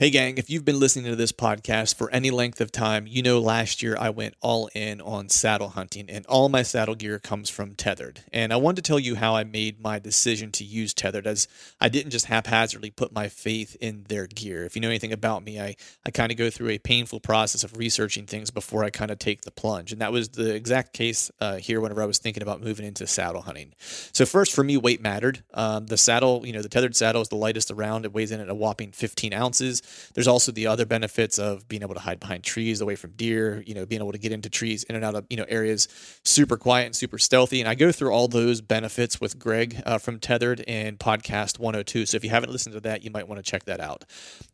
Hey, gang, if you've been listening to this podcast for any length of time, you know last year I went all in on saddle hunting, and all my saddle gear comes from Tethered. And I wanted to tell you how I made my decision to use Tethered, as I didn't just haphazardly put my faith in their gear. If you know anything about me, I, I kind of go through a painful process of researching things before I kind of take the plunge. And that was the exact case uh, here whenever I was thinking about moving into saddle hunting. So, first, for me, weight mattered. Um, the saddle, you know, the Tethered saddle is the lightest around, it weighs in at a whopping 15 ounces. There's also the other benefits of being able to hide behind trees, away from deer, you know, being able to get into trees in and out of, you know, areas super quiet and super stealthy. And I go through all those benefits with Greg uh, from Tethered and podcast 102. So if you haven't listened to that, you might want to check that out.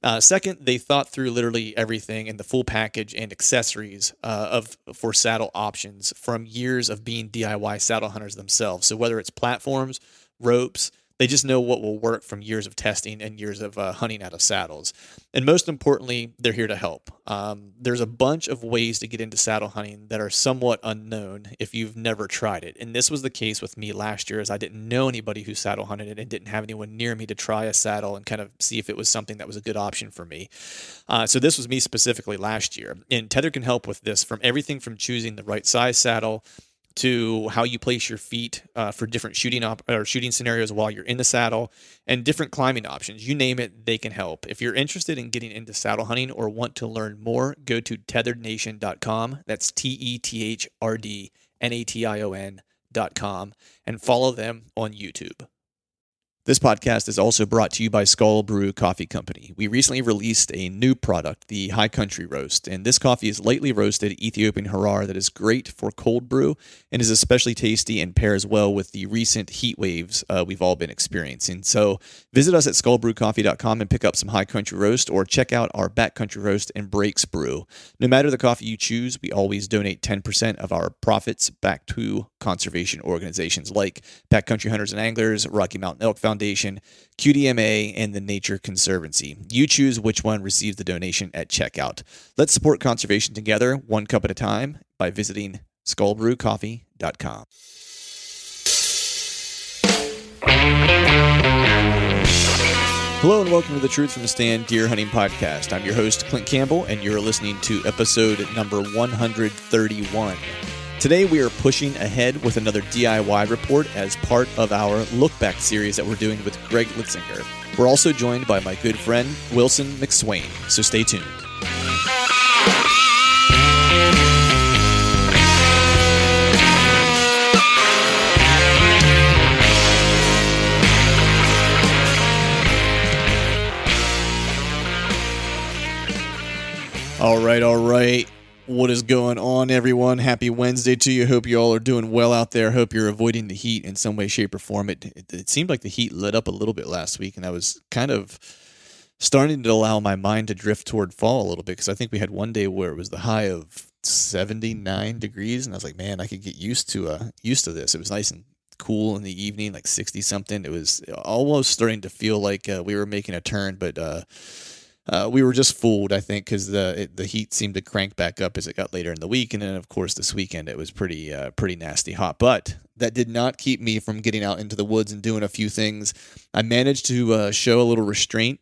Uh, second, they thought through literally everything in the full package and accessories uh, of for saddle options from years of being DIY saddle hunters themselves. So whether it's platforms, ropes, they just know what will work from years of testing and years of uh, hunting out of saddles. And most importantly, they're here to help. Um, there's a bunch of ways to get into saddle hunting that are somewhat unknown if you've never tried it. And this was the case with me last year, as I didn't know anybody who saddle hunted it and didn't have anyone near me to try a saddle and kind of see if it was something that was a good option for me. Uh, so this was me specifically last year. And Tether can help with this from everything from choosing the right size saddle to how you place your feet uh, for different shooting op- or shooting scenarios while you're in the saddle and different climbing options. You name it, they can help. If you're interested in getting into saddle hunting or want to learn more, go to tetherednation.com. That's T E T H R D N A T I O N.com and follow them on YouTube. This podcast is also brought to you by Skull Brew Coffee Company. We recently released a new product, the High Country Roast, and this coffee is lightly roasted Ethiopian Harar that is great for cold brew and is especially tasty and pairs well with the recent heat waves uh, we've all been experiencing. So visit us at skullbrewcoffee.com and pick up some High Country Roast or check out our Backcountry Roast and Breaks Brew. No matter the coffee you choose, we always donate 10% of our profits back to conservation organizations like Backcountry Hunters and Anglers, Rocky Mountain Elk Foundation, Foundation, QDMA, and the Nature Conservancy. You choose which one receives the donation at checkout. Let's support conservation together, one cup at a time, by visiting skullbrewcoffee.com. Hello and welcome to the Truth from the Stand Deer Hunting Podcast. I'm your host, Clint Campbell, and you're listening to episode number 131. Today, we are pushing ahead with another DIY report as part of our look back series that we're doing with Greg Litzinger. We're also joined by my good friend, Wilson McSwain, so stay tuned. All right, all right. What is going on, everyone? Happy Wednesday to you. Hope you all are doing well out there. Hope you're avoiding the heat in some way, shape, or form. It, it, it seemed like the heat lit up a little bit last week, and I was kind of starting to allow my mind to drift toward fall a little bit because I think we had one day where it was the high of 79 degrees, and I was like, man, I could get used to uh used to this. It was nice and cool in the evening, like 60 something. It was almost starting to feel like uh, we were making a turn, but uh, uh, we were just fooled, I think, because the it, the heat seemed to crank back up as it got later in the week, and then of course this weekend it was pretty uh, pretty nasty hot. But that did not keep me from getting out into the woods and doing a few things. I managed to uh, show a little restraint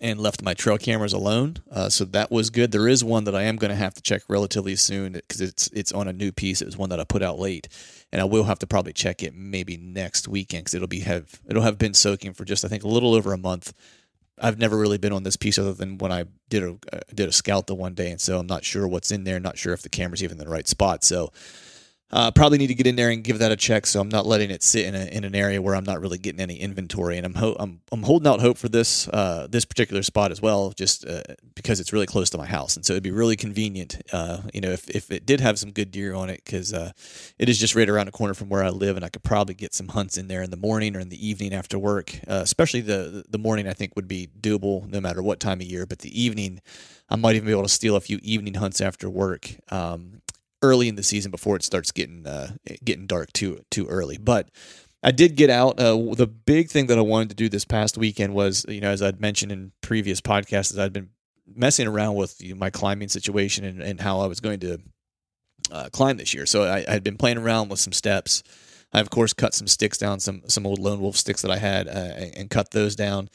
and left my trail cameras alone. Uh, so that was good. There is one that I am going to have to check relatively soon because it's it's on a new piece. It was one that I put out late, and I will have to probably check it maybe next weekend because it'll be have it'll have been soaking for just I think a little over a month. I've never really been on this piece other than when I did a uh, did a scout the one day, and so I'm not sure what's in there. Not sure if the camera's even in the right spot. So uh, probably need to get in there and give that a check, so I'm not letting it sit in, a, in an area where I'm not really getting any inventory. And I'm ho- I'm, I'm holding out hope for this uh, this particular spot as well, just uh, because it's really close to my house, and so it'd be really convenient, uh, you know, if, if it did have some good deer on it, because uh, it is just right around the corner from where I live, and I could probably get some hunts in there in the morning or in the evening after work. Uh, especially the the morning, I think would be doable no matter what time of year, but the evening. I might even be able to steal a few evening hunts after work. Um, early in the season before it starts getting uh, getting dark too too early. But I did get out. Uh, the big thing that I wanted to do this past weekend was, you know, as I'd mentioned in previous podcasts, I'd been messing around with you know, my climbing situation and, and how I was going to uh, climb this year. So I, I had been playing around with some steps. I of course cut some sticks down, some some old lone wolf sticks that I had, uh, and cut those down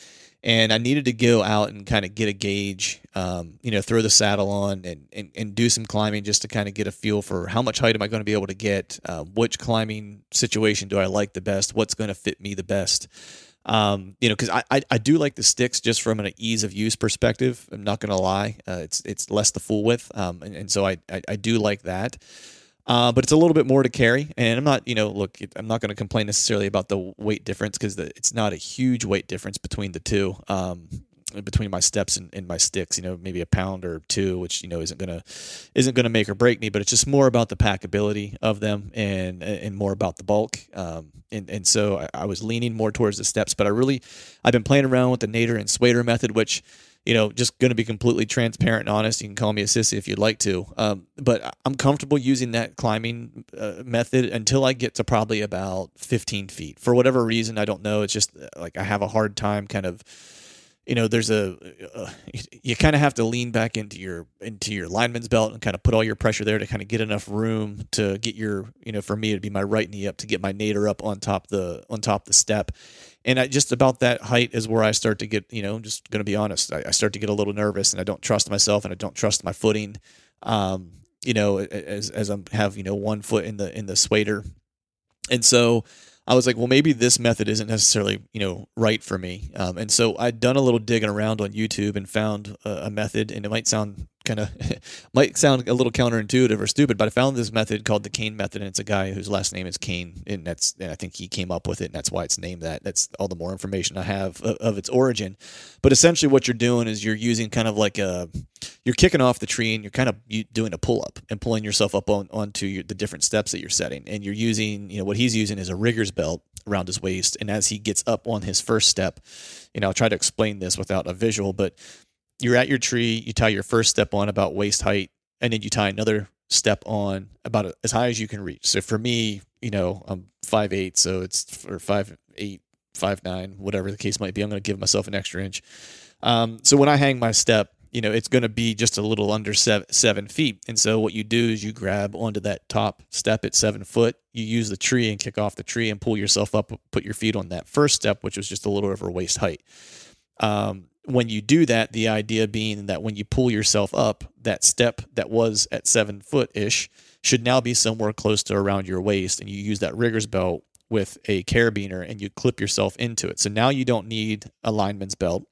and I needed to go out and kind of get a gauge, um, you know, throw the saddle on and, and, and do some climbing just to kind of get a feel for how much height am I going to be able to get, uh, which climbing situation do I like the best, what's going to fit me the best. Um, you know, because I, I, I do like the sticks just from an ease of use perspective. I'm not going to lie, uh, it's it's less the fool with, um, and, and so I, I, I do like that. Uh, but it's a little bit more to carry. And I'm not, you know, look, I'm not going to complain necessarily about the weight difference because it's not a huge weight difference between the two, um, between my steps and, and, my sticks. You know, maybe a pound or two, which you know isn't gonna isn't gonna make or break me. But it's just more about the packability of them and and more about the bulk. Um, and and so I, I was leaning more towards the steps, but I really I've been playing around with the Nader and Swader method, which you know, just going to be completely transparent and honest. You can call me a sissy if you'd like to. Um, but I'm comfortable using that climbing uh, method until I get to probably about 15 feet. For whatever reason, I don't know. It's just uh, like I have a hard time kind of you know there's a uh, you kind of have to lean back into your into your lineman's belt and kind of put all your pressure there to kind of get enough room to get your you know for me it'd be my right knee up to get my nader up on top the on top the step. And I just about that height is where I start to get you know just going to be honest I, I, start to get a little nervous and I don't trust myself and I don't trust my footing. Um you know as as I'm have you know one foot in the in the swader and so I was like, well, maybe this method isn't necessarily, you know, right for me. Um, and so I'd done a little digging around on YouTube and found a, a method, and it might sound kind of might sound a little counterintuitive or stupid, but I found this method called the Kane method, and it's a guy whose last name is Kane, and that's and I think he came up with it, and that's why it's named that. That's all the more information I have of, of its origin. But essentially, what you're doing is you're using kind of like a you're kicking off the tree, and you're kind of doing a pull up and pulling yourself up on onto your, the different steps that you're setting, and you're using you know what he's using is a rigger's belt around his waist, and as he gets up on his first step, you know I'll try to explain this without a visual, but you're at your tree, you tie your first step on about waist height, and then you tie another step on about as high as you can reach. So for me, you know, I'm five eight, so it's for five eight, five nine, whatever the case might be. I'm going to give myself an extra inch. Um, so when I hang my step, you know, it's going to be just a little under seven, seven feet. And so what you do is you grab onto that top step at seven foot. You use the tree and kick off the tree and pull yourself up, put your feet on that first step, which was just a little over waist height. Um, when you do that, the idea being that when you pull yourself up, that step that was at seven foot ish should now be somewhere close to around your waist. And you use that rigger's belt with a carabiner and you clip yourself into it. So now you don't need a lineman's belt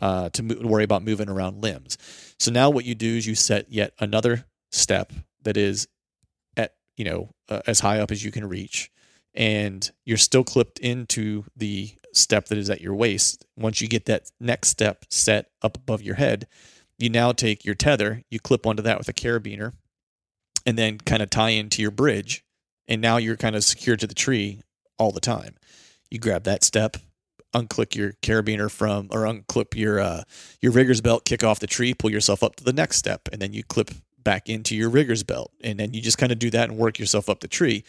uh, to mo- worry about moving around limbs. So now what you do is you set yet another step that is at, you know, uh, as high up as you can reach. And you're still clipped into the step that is at your waist, once you get that next step set up above your head, you now take your tether, you clip onto that with a carabiner, and then kind of tie into your bridge. And now you're kind of secured to the tree all the time. You grab that step, unclick your carabiner from, or unclip your uh, your rigger's belt, kick off the tree, pull yourself up to the next step, and then you clip back into your rigger's belt. And then you just kind of do that and work yourself up the tree.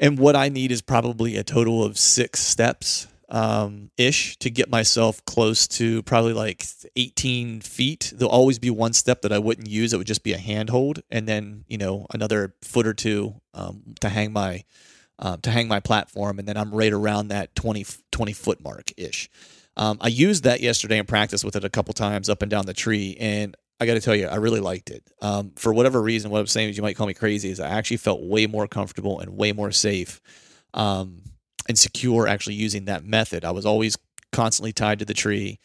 And what I need is probably a total of six steps um, ish to get myself close to probably like 18 feet. There'll always be one step that I wouldn't use. It would just be a handhold, and then you know another foot or two um, to hang my uh, to hang my platform, and then I'm right around that 20 20 foot mark ish. Um, I used that yesterday in practice with it a couple times up and down the tree, and I got to tell you, I really liked it. Um, for whatever reason, what I'm saying is you might call me crazy, is I actually felt way more comfortable and way more safe um, and secure actually using that method. I was always constantly tied to the tree.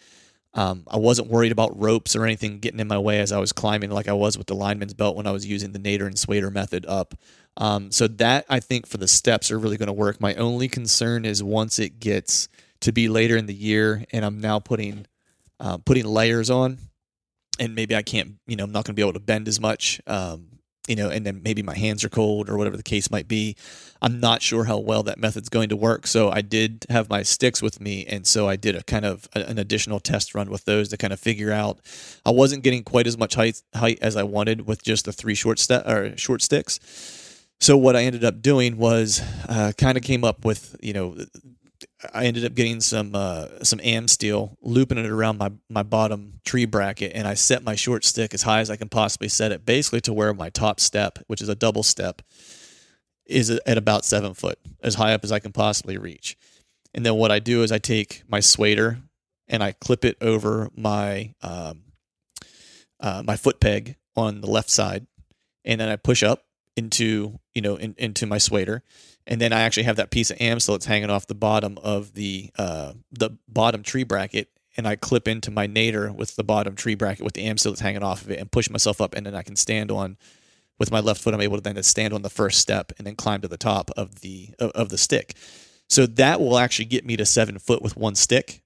Um, I wasn't worried about ropes or anything getting in my way as I was climbing, like I was with the lineman's belt when I was using the Nader and Swader method up. Um, so that I think for the steps are really going to work. My only concern is once it gets to be later in the year and I'm now putting uh, putting layers on, and maybe I can't, you know, I'm not going to be able to bend as much. Um, you know, and then maybe my hands are cold or whatever the case might be. I'm not sure how well that method's going to work. So I did have my sticks with me, and so I did a kind of an additional test run with those to kind of figure out. I wasn't getting quite as much height height as I wanted with just the three short step or short sticks. So what I ended up doing was uh, kind of came up with you know I ended up getting some uh, some AmSteel, looping it around my my bottom tree bracket, and I set my short stick as high as I can possibly set it, basically to where my top step, which is a double step, is at about seven foot, as high up as I can possibly reach. And then what I do is I take my Swader and I clip it over my um, uh, my foot peg on the left side, and then I push up into you know in, into my Swader and then I actually have that piece of AmSteel that's hanging off the bottom of the uh, the bottom tree bracket, and I clip into my nader with the bottom tree bracket with the AmSteel that's hanging off of it, and push myself up, and then I can stand on with my left foot. I'm able to then stand on the first step and then climb to the top of the of, of the stick. So that will actually get me to seven foot with one stick,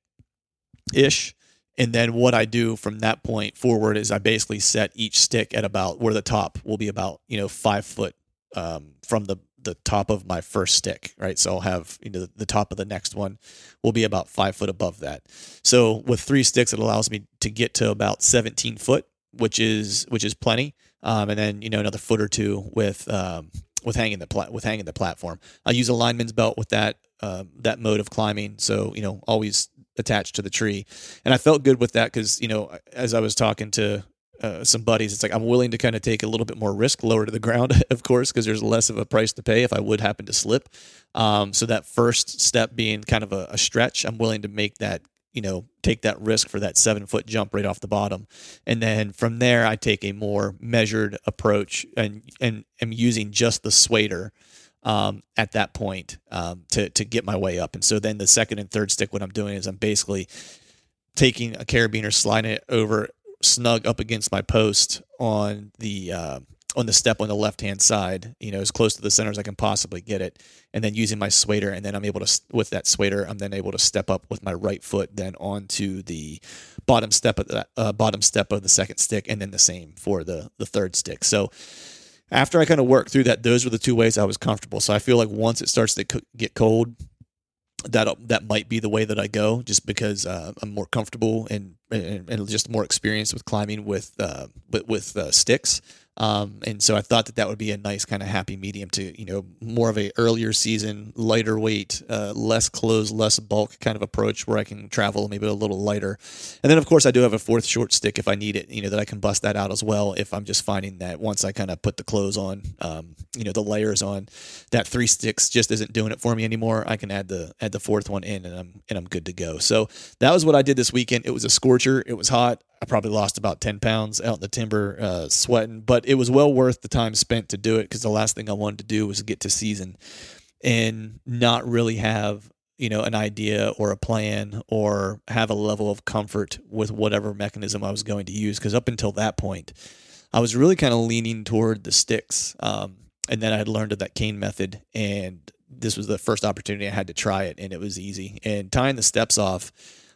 ish. And then what I do from that point forward is I basically set each stick at about where the top will be about you know five foot um, from the the top of my first stick, right? So I'll have you know the top of the next one will be about five foot above that. So with three sticks, it allows me to get to about 17 foot, which is which is plenty. Um, and then you know another foot or two with um, with hanging the pla- with hanging the platform. I use a lineman's belt with that uh, that mode of climbing, so you know always attached to the tree. And I felt good with that because you know as I was talking to uh, some buddies, it's like I'm willing to kind of take a little bit more risk lower to the ground, of course, because there's less of a price to pay if I would happen to slip. Um, so that first step being kind of a, a, stretch, I'm willing to make that, you know, take that risk for that seven foot jump right off the bottom, and then from there I take a more measured approach and and am using just the Swader. Um, at that point um, to to get my way up, and so then the second and third stick, what I'm doing is I'm basically taking a carabiner, sliding it over snug up against my post on the uh, on the step on the left hand side, you know, as close to the center as I can possibly get it, and then using my Swader, and then I'm able to with that Swader, I'm then able to step up with my right foot then onto the bottom step of the uh, bottom step of the second stick, and then the same for the the third stick. So after I kind of worked through that, those were the two ways I was comfortable. So I feel like once it starts to get cold, that that might be the way that I go, just because uh, I'm more comfortable and, and, and just more experienced with climbing with uh, with, with uh, sticks. Um, and so I thought that that would be a nice kind of happy medium to, you know, more of a earlier season, lighter weight, uh, less clothes, less bulk kind of approach where I can travel maybe a little lighter. And then of course I do have a fourth short stick if I need it, you know, that I can bust that out as well. If I'm just finding that once I kind of put the clothes on, um, you know, the layers on that three sticks just isn't doing it for me anymore. I can add the, add the fourth one in and I'm, and I'm good to go. So that was what I did this weekend. It was a scorcher. It was hot. I probably lost about 10 pounds out in the timber uh, sweating, but it was well worth the time spent to do it because the last thing I wanted to do was get to season and not really have you know an idea or a plan or have a level of comfort with whatever mechanism I was going to use because up until that point I was really kind of leaning toward the sticks um, and then I had learned of that Kane method and this was the first opportunity I had to try it and it was easy. And tying the steps off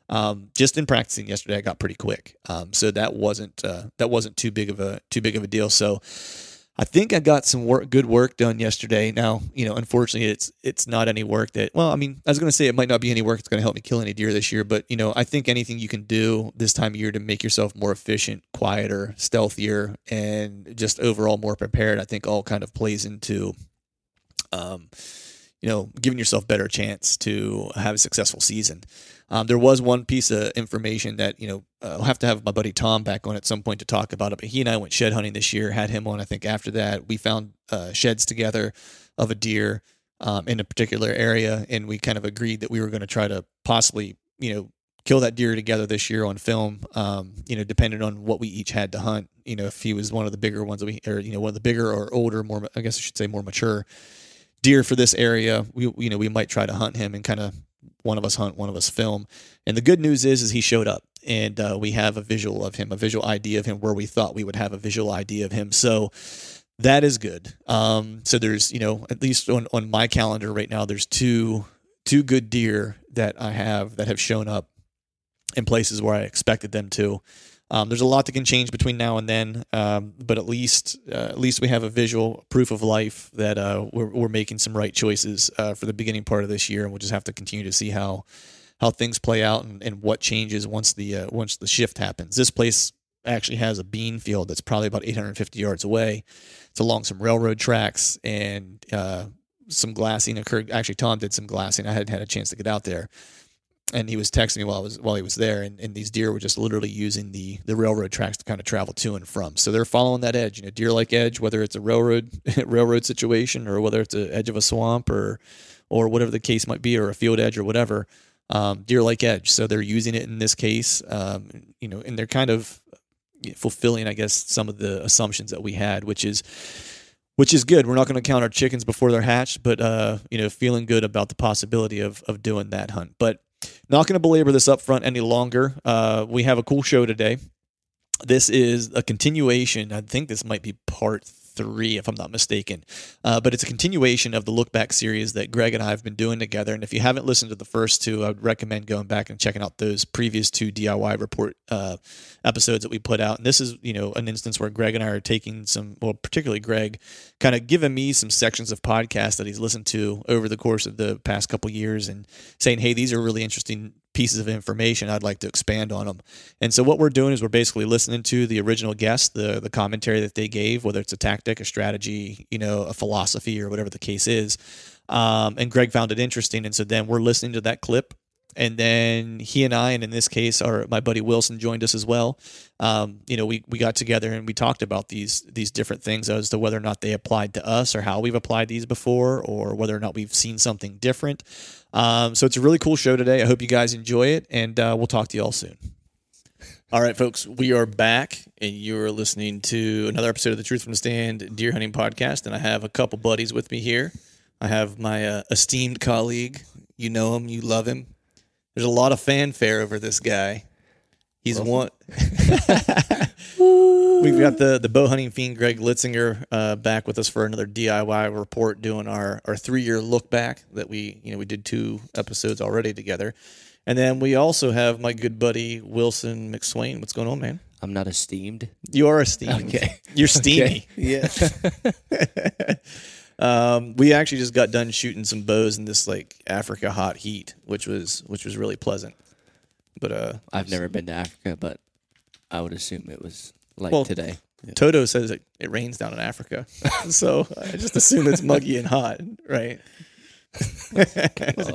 um, just in practicing yesterday, I got pretty quick. Um, so that wasn't uh, that wasn't too big of a too big of a deal. So I think I got some work, good work done yesterday. Now, you know, unfortunately, it's it's not any work that. Well, I mean, I was going to say it might not be any work that's going to help me kill any deer this year, but you know, I think anything you can do this time of year to make yourself more efficient, quieter, stealthier, and just overall more prepared, I think all kind of plays into, um, you know, giving yourself better chance to have a successful season. Um, there was one piece of information that you know uh, I'll have to have my buddy Tom back on at some point to talk about it. But he and I went shed hunting this year. Had him on. I think after that we found uh, sheds together of a deer um, in a particular area, and we kind of agreed that we were going to try to possibly you know kill that deer together this year on film. Um, you know, depending on what we each had to hunt. You know, if he was one of the bigger ones we, or you know, one of the bigger or older, more I guess I should say more mature deer for this area, we you know we might try to hunt him and kind of one of us hunt, one of us film. And the good news is, is he showed up, and uh, we have a visual of him, a visual idea of him, where we thought we would have a visual idea of him. So that is good. Um, so there's, you know, at least on on my calendar right now, there's two two good deer that I have that have shown up in places where I expected them to. Um, there's a lot that can change between now and then, um, but at least uh, at least we have a visual proof of life that uh, we're, we're making some right choices uh, for the beginning part of this year, and we'll just have to continue to see how how things play out and, and what changes once the uh, once the shift happens. This place actually has a bean field that's probably about 850 yards away. It's along some railroad tracks and uh, some glassing occurred. Actually, Tom did some glassing. I hadn't had a chance to get out there and he was texting me while I was while he was there, and, and these deer were just literally using the the railroad tracks to kind of travel to and from. So they're following that edge, you know, deer like edge, whether it's a railroad railroad situation or whether it's the edge of a swamp or or whatever the case might be, or a field edge or whatever. Um, deer like edge, so they're using it in this case, um, you know, and they're kind of fulfilling, I guess, some of the assumptions that we had, which is which is good. We're not going to count our chickens before they're hatched, but uh, you know, feeling good about the possibility of of doing that hunt. But not going to belabor this up front any longer. Uh, we have a cool show today. This is a continuation. I think this might be part three, if I'm not mistaken. Uh, but it's a continuation of the look back series that Greg and I have been doing together. And if you haven't listened to the first two, I would recommend going back and checking out those previous two DIY report uh, episodes that we put out. And this is, you know, an instance where Greg and I are taking some, well, particularly Greg, kind of giving me some sections of podcasts that he's listened to over the course of the past couple years and saying, hey, these are really interesting pieces of information I'd like to expand on them. And so what we're doing is we're basically listening to the original guest, the the commentary that they gave, whether it's a tactic, a strategy, you know, a philosophy, or whatever the case is. Um, and Greg found it interesting, and so then we're listening to that clip and then he and I, and in this case, our my buddy Wilson joined us as well. Um, you know, we we got together and we talked about these these different things as to whether or not they applied to us or how we've applied these before, or whether or not we've seen something different. Um, so it's a really cool show today. I hope you guys enjoy it, and uh, we'll talk to you all soon. All right, folks, we are back, and you're listening to another episode of the Truth from the Stand Deer Hunting Podcast. And I have a couple buddies with me here. I have my uh, esteemed colleague. You know him, you love him, there's a lot of fanfare over this guy. He's one. We've got the the bow hunting fiend Greg Litzinger uh, back with us for another DIY report, doing our our three year look back that we you know we did two episodes already together, and then we also have my good buddy Wilson McSwain. What's going on, man? I'm not esteemed. You are esteemed. Okay. You're steamy. Okay. Yeah. Um, we actually just got done shooting some bows in this like Africa hot heat, which was which was really pleasant. But uh, I've never been to Africa, but I would assume it was like Well, today. Toto says it, it rains down in Africa, so I just assume it's muggy and hot, right? Oh,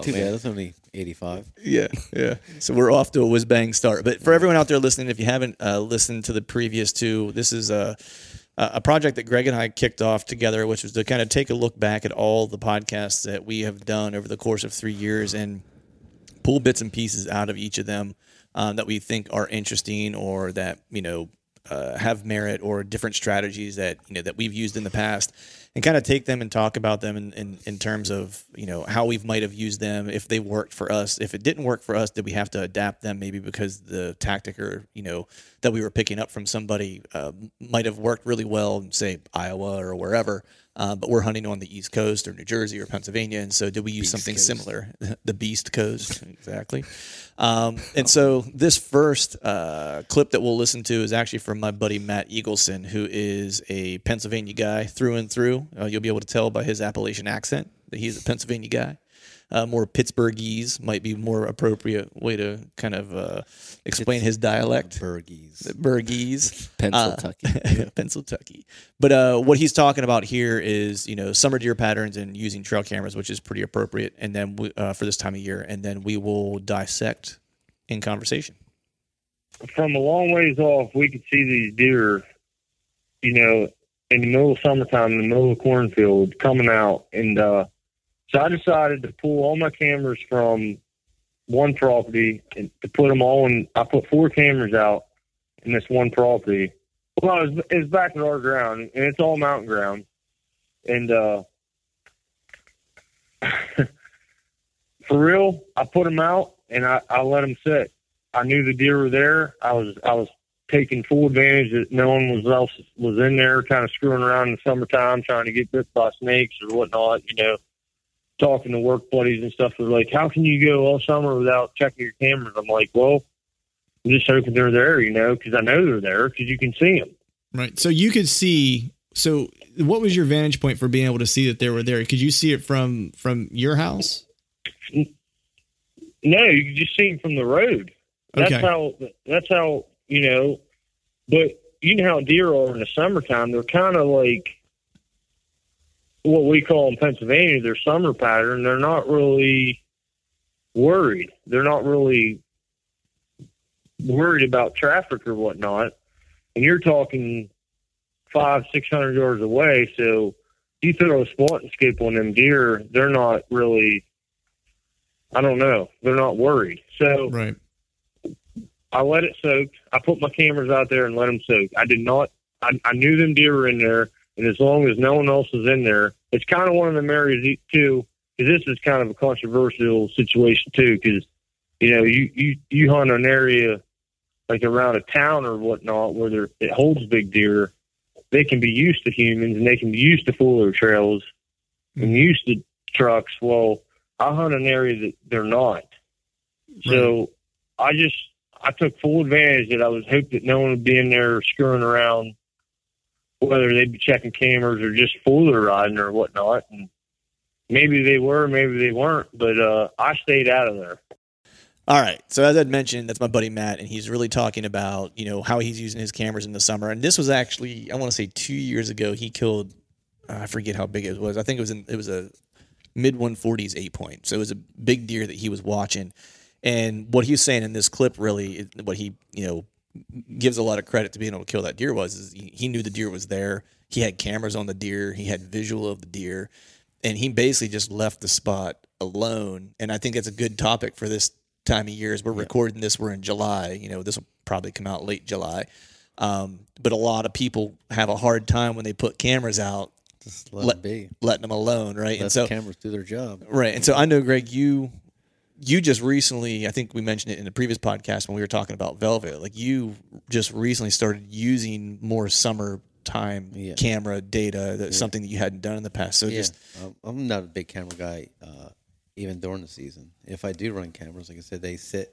Too bad. That's only 85. Yeah, yeah. So we're off to a whiz bang start. But for everyone out there listening, if you haven't uh, listened to the previous two, this is a a project that Greg and I kicked off together, which was to kind of take a look back at all the podcasts that we have done over the course of three years and pull bits and pieces out of each of them um, that we think are interesting or that you know uh, have merit or different strategies that you know that we've used in the past and kind of take them and talk about them in, in, in terms of you know how we might have used them if they worked for us. If it didn't work for us, did we have to adapt them maybe because the tactic or you know that we were picking up from somebody uh, might have worked really well say Iowa or wherever. Uh, but we're hunting on the East Coast or New Jersey or Pennsylvania, and so did we use something Coast. similar? the Beast Coast, exactly. Um, and so this first uh, clip that we'll listen to is actually from my buddy Matt Eagleson, who is a Pennsylvania guy through and through. Uh, you'll be able to tell by his Appalachian accent that he's a Pennsylvania guy. Uh, more Pittsburghese might be more appropriate way to kind of uh, explain his dialect. Burgies. Burgese. Pennsylvania. Uh, Pennsylvania. But uh, what he's talking about here is, you know, summer deer patterns and using trail cameras, which is pretty appropriate. And then we, uh, for this time of year, and then we will dissect in conversation. from a long ways off, we could see these deer, you know, in the middle of summertime, in the middle of the cornfield, coming out. And uh, so I decided to pull all my cameras from one property and to put them all in. I put four cameras out in this one property. Well, it's, it's back at our ground, and it's all mountain ground. And uh, for real, I put them out and I, I let them sit. I knew the deer were there. I was I was taking full advantage that no one was else was in there, kind of screwing around in the summertime, trying to get bit by snakes or whatnot. You know, talking to work buddies and stuff. They're like, "How can you go all summer without checking your cameras?" I'm like, "Well, I'm just hoping they're there, you know, because I know they're there because you can see them." Right. So you could see. So what was your vantage point for being able to see that they were there? Could you see it from from your house? No, you can just see them from the road. That's Okay. how. That's how you know. But you know how deer are in the summertime. They're kind of like what we call in Pennsylvania their summer pattern. They're not really worried. They're not really worried about traffic or whatnot. And you're talking five, six hundred yards away. So you throw a spot and skip on them deer, they're not really. I don't know. They're not worried. So Right. I let it soak. I put my cameras out there and let them soak. I did not. I, I knew them deer were in there, and as long as no one else is in there, it's kind of one of the areas too. Because this is kind of a controversial situation too. Because you know, you you you hunt an area like around a town or whatnot where there it holds big deer. They can be used to humans and they can be used to fuller trails and mm-hmm. used to trucks. Well, I hunt an area that they're not. So I just I took full advantage that I was hoping that no one would be in there screwing around, whether they'd be checking cameras or just fuller riding or whatnot. And maybe they were, maybe they weren't, but uh, I stayed out of there. All right. So as I'd mentioned, that's my buddy Matt, and he's really talking about you know how he's using his cameras in the summer. And this was actually I want to say two years ago. He killed uh, I forget how big it was. I think it was in, it was a mid 140s eight point. So it was a big deer that he was watching. And what he was saying in this clip, really, what he you know gives a lot of credit to being able to kill that deer was is he, he knew the deer was there. He had cameras on the deer. He had visual of the deer, and he basically just left the spot alone. And I think that's a good topic for this time of year. As we're recording this, we're in July. You know, this will probably come out late July. Um, but a lot of people have a hard time when they put cameras out, Just let, Let- it be. letting them alone, right? Let and so the cameras do their job. Right. And so I know, Greg, you you just recently, I think we mentioned it in the previous podcast when we were talking about Velvet. Like you just recently started using more summertime Yeah. camera data. That's something that you hadn't done in the past. So yeah, just I'm- I'm not a big camera guy, uh, even during the season. If I do run cameras, like I said, they sit,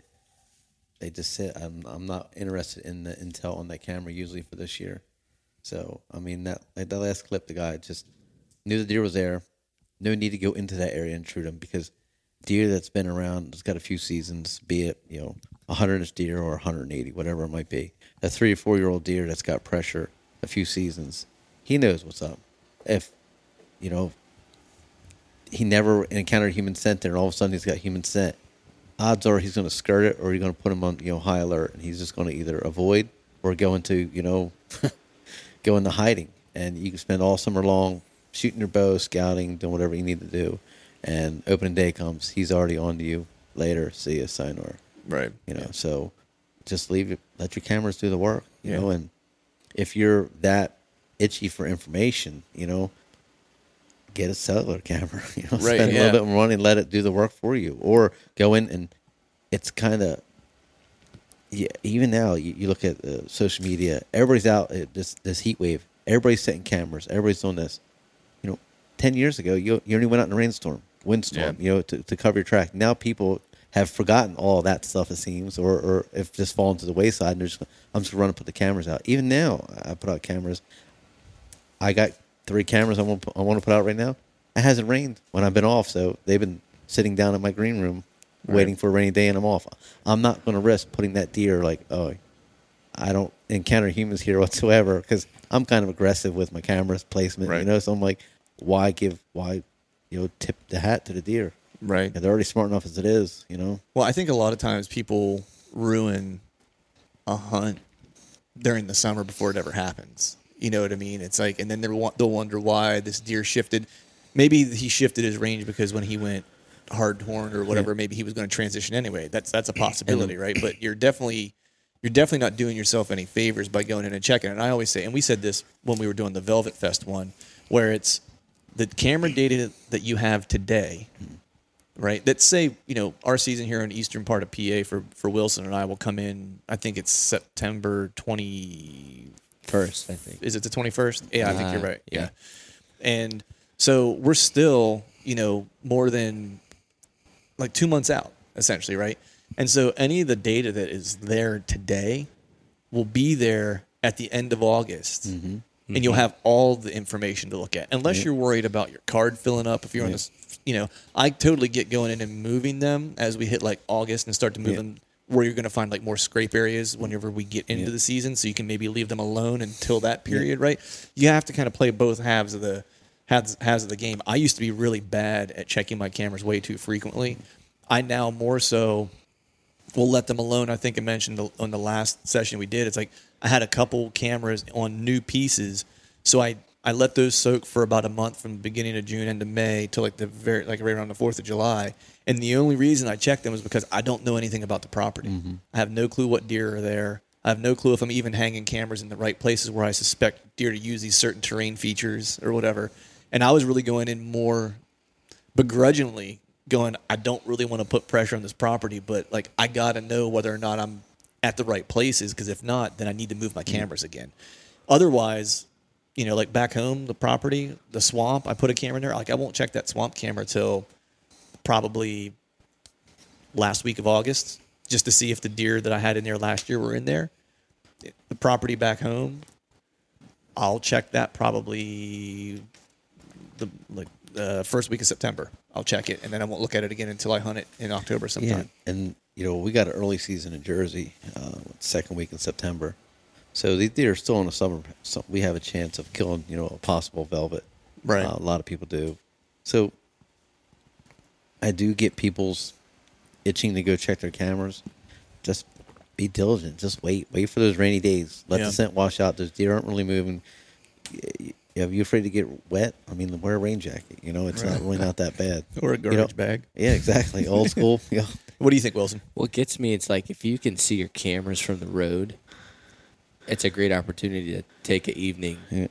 they just sit. I'm I'm not interested in the intel on that camera usually for this year. So I mean that like that last clip, the guy just knew the deer was there. No need to go into that area and shoot him because deer that's been around it's got a few seasons, be it you know a hundred inch deer or 180, whatever it might be. A three or four year old deer that's got pressure a few seasons, he knows what's up. If you know he never encountered human scent there, and all of a sudden he's got human scent. Odds are he's going to skirt it, or you're going to put him on you know high alert, and he's just going to either avoid or go into you know go into hiding. And you can spend all summer long shooting your bow, scouting, doing whatever you need to do. And opening day comes, he's already on to you. Later, see you, sayonara. right. You know, so just leave it. Let your cameras do the work. You Yeah. know, and if you're that itchy for information, you know, get a cellular camera. You know, Right, spend a little bit more money, let it do the work for you, or go in and it's kind of yeah. Even now, you, you look at uh, social media. Everybody's out uh, this this heat wave. Everybody's setting cameras. Everybody's doing this. You know, ten years ago, you you only went out in a rainstorm, windstorm. Yeah. You know, to, to cover your track. Now people have forgotten all that stuff. It seems, or or if just fallen to the wayside, and they're just I'm just running put the cameras out. Even now, I put out cameras. I got three cameras I want I want to put out right now. It hasn't rained when I've been off, so they've been sitting down in my green room waiting for a rainy day, and I'm off. I'm not going to risk putting that deer like oh, I don't encounter humans here whatsoever because I'm kind of aggressive with my cameras placement, Right. you know. So I'm like, why give why you know tip the hat to the deer? Right. They're already smart enough as it is, you know. Well, I think a lot of times people ruin a hunt during the summer before it ever happens. You know what I mean? It's like, and then they'll wonder why this deer shifted. Maybe he shifted his range because when he went hard horn or whatever, maybe he was going to transition anyway. That's that's a possibility, right? But you're definitely you're definitely not doing yourself any favors by going in and checking. And I always say, and we said this when we were doing the Velvet Fest one, where it's the camera data that you have today right? Let's say you know our season here in the eastern part of PA for for Wilson and I will come in. I think it's September twenty First, I think. Is it the twenty first? Yeah, I think you're Uh, right. Yeah. yeah. and so we're still you know more than like two months out essentially, right? And so any of the data that is there today will be there at the end of August. And you'll mm-hmm. have all the information to look at, unless you're worried about your card filling up. If you're on this, you know, I totally get going in and moving them as we hit like August and start to move Yeah. them where you're going to find like more scrape areas whenever we get into the season. So you can maybe leave them alone until that period, right? You have to kind of play both halves of the halves, halves of the game. I used to be really bad at checking my cameras way too frequently. Mm-hmm. I now more so we'll let them alone. I think I mentioned the, on the last session we did. It's like I had a couple cameras on new pieces, so I I let those soak for about a month from the beginning of June into May till like the very like right around the Fourth of July. And the only reason I checked them was because I don't know anything about the property. Mm-hmm. I have no clue what deer are there. I have no clue if I'm even hanging cameras in the right places where I suspect deer to use these certain terrain features or whatever. And I was really going in more begrudgingly going, I don't really want to put pressure on this property, but like I got to know whether or not I'm at the right places because if not, then I need to move my mm. cameras again. Otherwise, you know, like back home, the property, the swamp, I put a camera in there. Like I won't check that swamp camera till probably last week of August just to see if the deer that I had in there last year were in there. The property back home, I'll check that probably the like the first week of September. I'll check it, and then I won't look at it again until I hunt it in October sometime. Yeah, and you know we got an early season in Jersey, uh, second week in September, so these deer are still in the summer. So we have a chance of killing you know a possible velvet. Right. Uh, a lot of people do. So I do get people's itching to go check their cameras. Just be diligent. Just wait. Wait for those rainy days. Let Yeah. the scent wash out. Those deer aren't really moving. Y- Are you afraid to get wet? I mean, wear a rain jacket. You know, it's not really not that bad. Or a You know? garbage bag. Yeah, exactly. Old school. Yeah. What do you think, Wilson? What gets me, it's like if you can see your cameras from the road, it's a great opportunity to take an evening Yeah.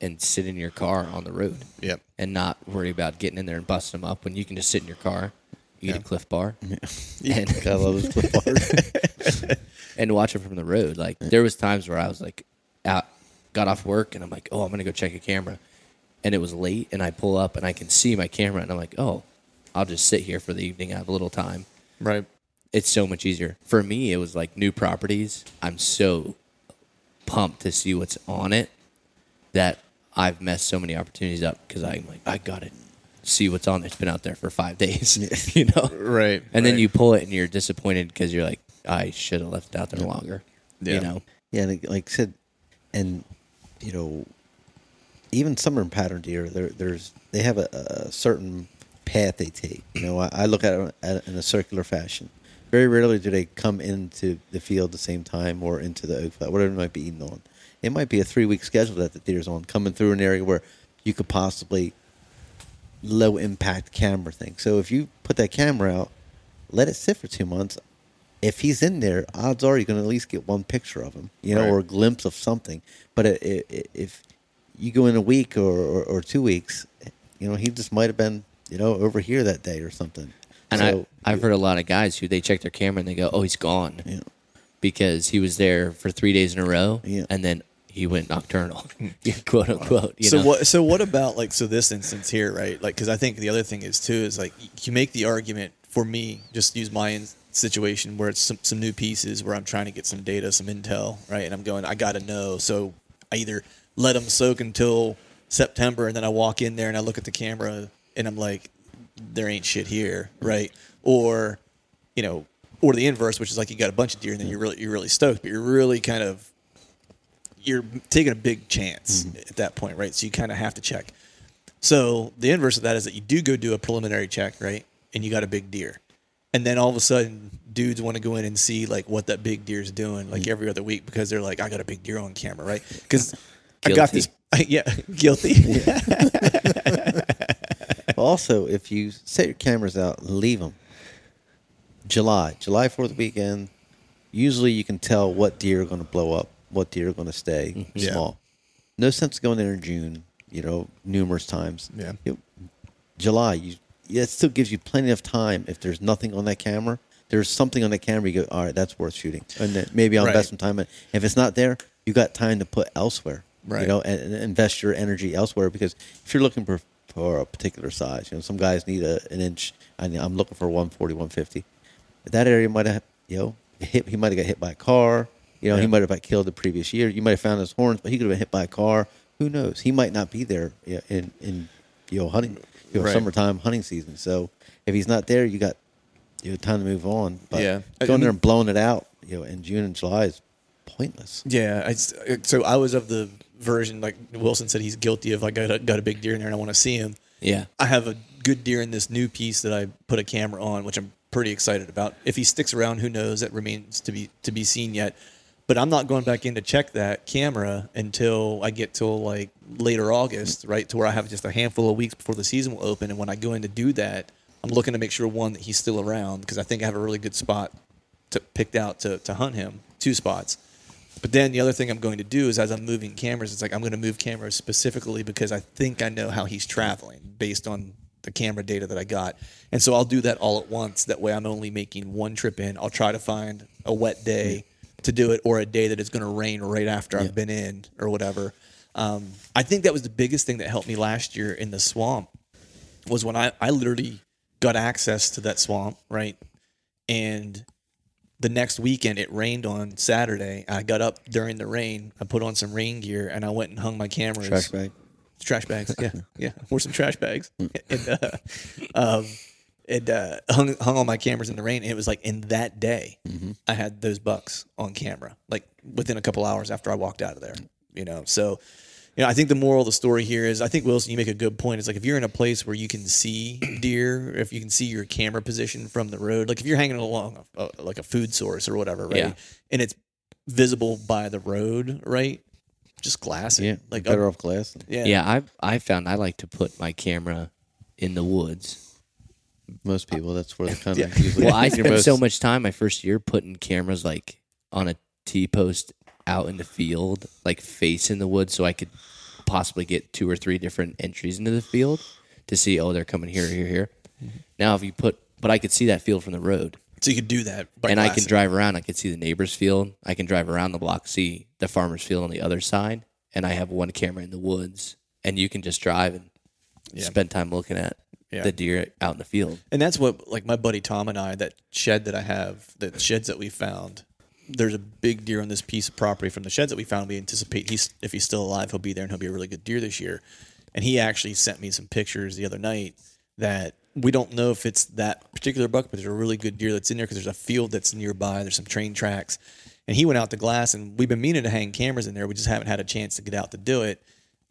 and sit in your car on the road Yep. and not worry about getting in there and busting them up when you can just sit in your car, eat Yeah. a Cliff Bar, and Gotta love those Cliff Bars. and watch it from the road. Like there was times where I was like out, got off work, and I'm like, oh, I'm gonna go check a camera, and it was late, and I pull up and I can see my camera, and I'm like, oh, I'll just sit here for the evening. I have a little time. Right. It's so much easier for me. It was like new properties. I'm so pumped to see what's on it that I've messed so many opportunities up because I'm like, I gotta see what's on there. It's been out there for five days, you know. Right. And then you pull it and you're disappointed because you're like, I should have left it out there longer. Yeah. You know, yeah, and it- like I said, and you know, even summer pattern deer, there, there's they have a, a certain path they take. You know, I, I look at it in a circular fashion. Very rarely do they come into the field at the same time or into the oak flat, whatever it might be eating on. It might be a three week schedule that the deer's on, coming through an area where you could possibly low impact camera thing. So if you put that camera out, let it sit for two months. If he's in there, odds are you're going to at least get one picture of him, you know, Right. or a glimpse of something. But i i if you go in a week or, or, or two weeks, you know, he just might have been, you know, over here that day or something. And so, I, I've heard a lot of guys who they check their camera and they go, "Oh, he's gone," Yeah. because he was there for three days in a row, Yeah. and then he went nocturnal, quote unquote. You so know? what? So what about like so this instance here, right? Like, because I think the other thing is too is like you make the argument for me. Just use my in- situation where it's some, some new pieces where I'm trying to get some data, some intel, right? And I'm going, I got to know. So I either let them soak until September, and then I walk in there and I look at the camera and I'm like, there ain't shit here, right? Or you know, or the inverse, which is like you got a bunch of deer and then you're really you're really stoked, but you're really kind of you're taking a big chance mm-hmm. at that point, right? So you kind of have to check. So the inverse of that is that you do go do a preliminary check, right? And you got a big deer. And then all of a sudden, dudes want to go in and see like what that big deer is doing, like mm. every other week, because they're like, I got a big deer on camera, right? Because I got this, yeah, guilty. also, if you set your cameras out, leave them. July, July Fourth weekend. Usually, you can tell what deer are going to blow up, what deer are going to stay mm, Yeah. small. No sense going there in June. You know, numerous times. Yeah. July, you yeah, it still gives you plenty of time. If there's nothing on that camera, there's something on that camera. You go, all right, that's worth shooting, and then maybe I'll Right. invest some time. in If it's not there, you got time to put elsewhere. Right. You know, and, and invest your energy elsewhere because if you're looking for for a particular size, you know, some guys need a, an inch. I I'm looking for 140, 150. That area might have, you know, hit. He might have got hit by a car. You know, he might have got killed the previous year. You might have found his horns, but he could have been hit by a car. Who knows? He might not be there yeah, in in you know hunting, you know, Right. summertime hunting season. So if he's not there, you got you know time to move on. But Yeah. Going I there and blowing it out, you know, in June and July is pointless. Yeah, I, s- so I was of the version like Wilson said he's guilty of like got a, got a big deer in there and I want to see him. yeah, I have a good deer in this new piece that I put a camera on, which I'm pretty excited about. If he sticks around, who knows? That remains to be to be seen yet. But I'm not going back in to check that camera until I get till like later August, right? To where I have just a handful of weeks before the season will open. And when I go in to do that, I'm looking to make sure one that he's still around because I think I have a really good spot to picked out to to hunt him. Two spots. But then the other thing I'm going to do is as I'm moving cameras, it's like I'm going to move cameras specifically because I think I know how he's traveling based on the camera data that I got. And so I'll do that all at once. That way I'm only making one trip in. I'll try to find a wet day to do it or a day that it's going to rain right after I've been in or whatever. Um, I think that was the biggest thing that helped me last year in the swamp was when I, I literally got access to that swamp, right? And the next weekend it rained on Saturday. I got up during the rain. I put on some rain gear and I went and hung my cameras. Trash bag. Trash bags. Yeah, yeah. Wore some trash bags and uh, um, and uh, hung hung all my cameras in the rain. And it was like in that day, I had those bucks on camera, like within a couple hours after I walked out of there. You know, so you know, I think the moral of the story here is I think Wilson, you make a good point. It's like if you're in a place where you can see deer, if you can see your camera position from the road, like if you're hanging along a, a, like a food source or whatever, right? Yeah. And it's visible by the road, right? Just glass. Yeah, like like better uh, off glass. Yeah. yeah. I I found I like to put my camera in the woods. Most people, that's where they kind Yeah. of usually. Well, I spent most- so much time my first year putting cameras like on a T post out in the field, like facing the woods, so I could possibly get two or three different entries into the field to see. Oh, they're coming here, here, here. Mm-hmm. Now, if you put, but I could see that field from the road, So you could do that. by and I can drive around. I can see the neighbor's field. I can drive around the block, see the farmer's field on the other side, and I have one camera in the woods, and you can just drive and spend time looking at Yeah. the deer out in the field. And that's what, like my buddy Tom and I, that shed that I have, the sheds that we found. There's a big deer on this piece of property from the sheds that we found. We anticipate he's if he's still alive, he'll be there and he'll be a really good deer this year. And he actually sent me some pictures the other night that we don't know if it's that particular buck, but there's a really good deer that's in there because there's a field that's nearby. There's some train tracks, and he went out to glass, and we've been meaning to hang cameras in there. We just haven't had a chance to get out to do it.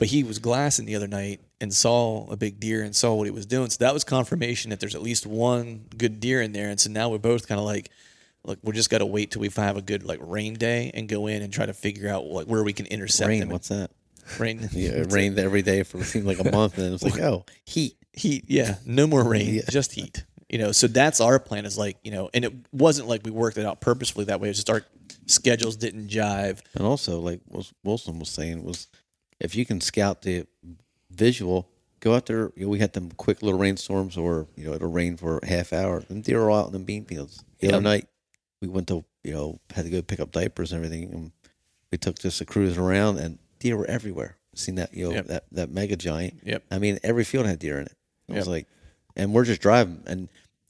But he was glassing the other night and saw a big deer and saw what he was doing. So that was confirmation that there's at least one good deer in there. And so now we're both kind of like, look, we just got to wait till we have a good like rain day and go in and try to figure out like where we can intercept rain. them. What's that? rain? Yeah, it rained every day for it seemed like a month, and it was like, oh, heat. heat. Yeah, no more rain, Yeah. just heat. You know, so that's our plan. Is like you know, and it wasn't like we worked it out purposefully that way. It was just our schedules didn't jive. And also, like Wils- Wilson was saying, was if you can scout the visual, go out there. You know, we had them quick little rainstorms, or you know, it'll rain for a half hour. And deer are all out in the bean fields. The other night, we went to you know had to go pick up diapers and everything, and we took just a cruise around, and deer were everywhere. Seen that you know Yep. that that mega giant. Yep. I mean, every field had deer in it. I was like, and we're just driving, and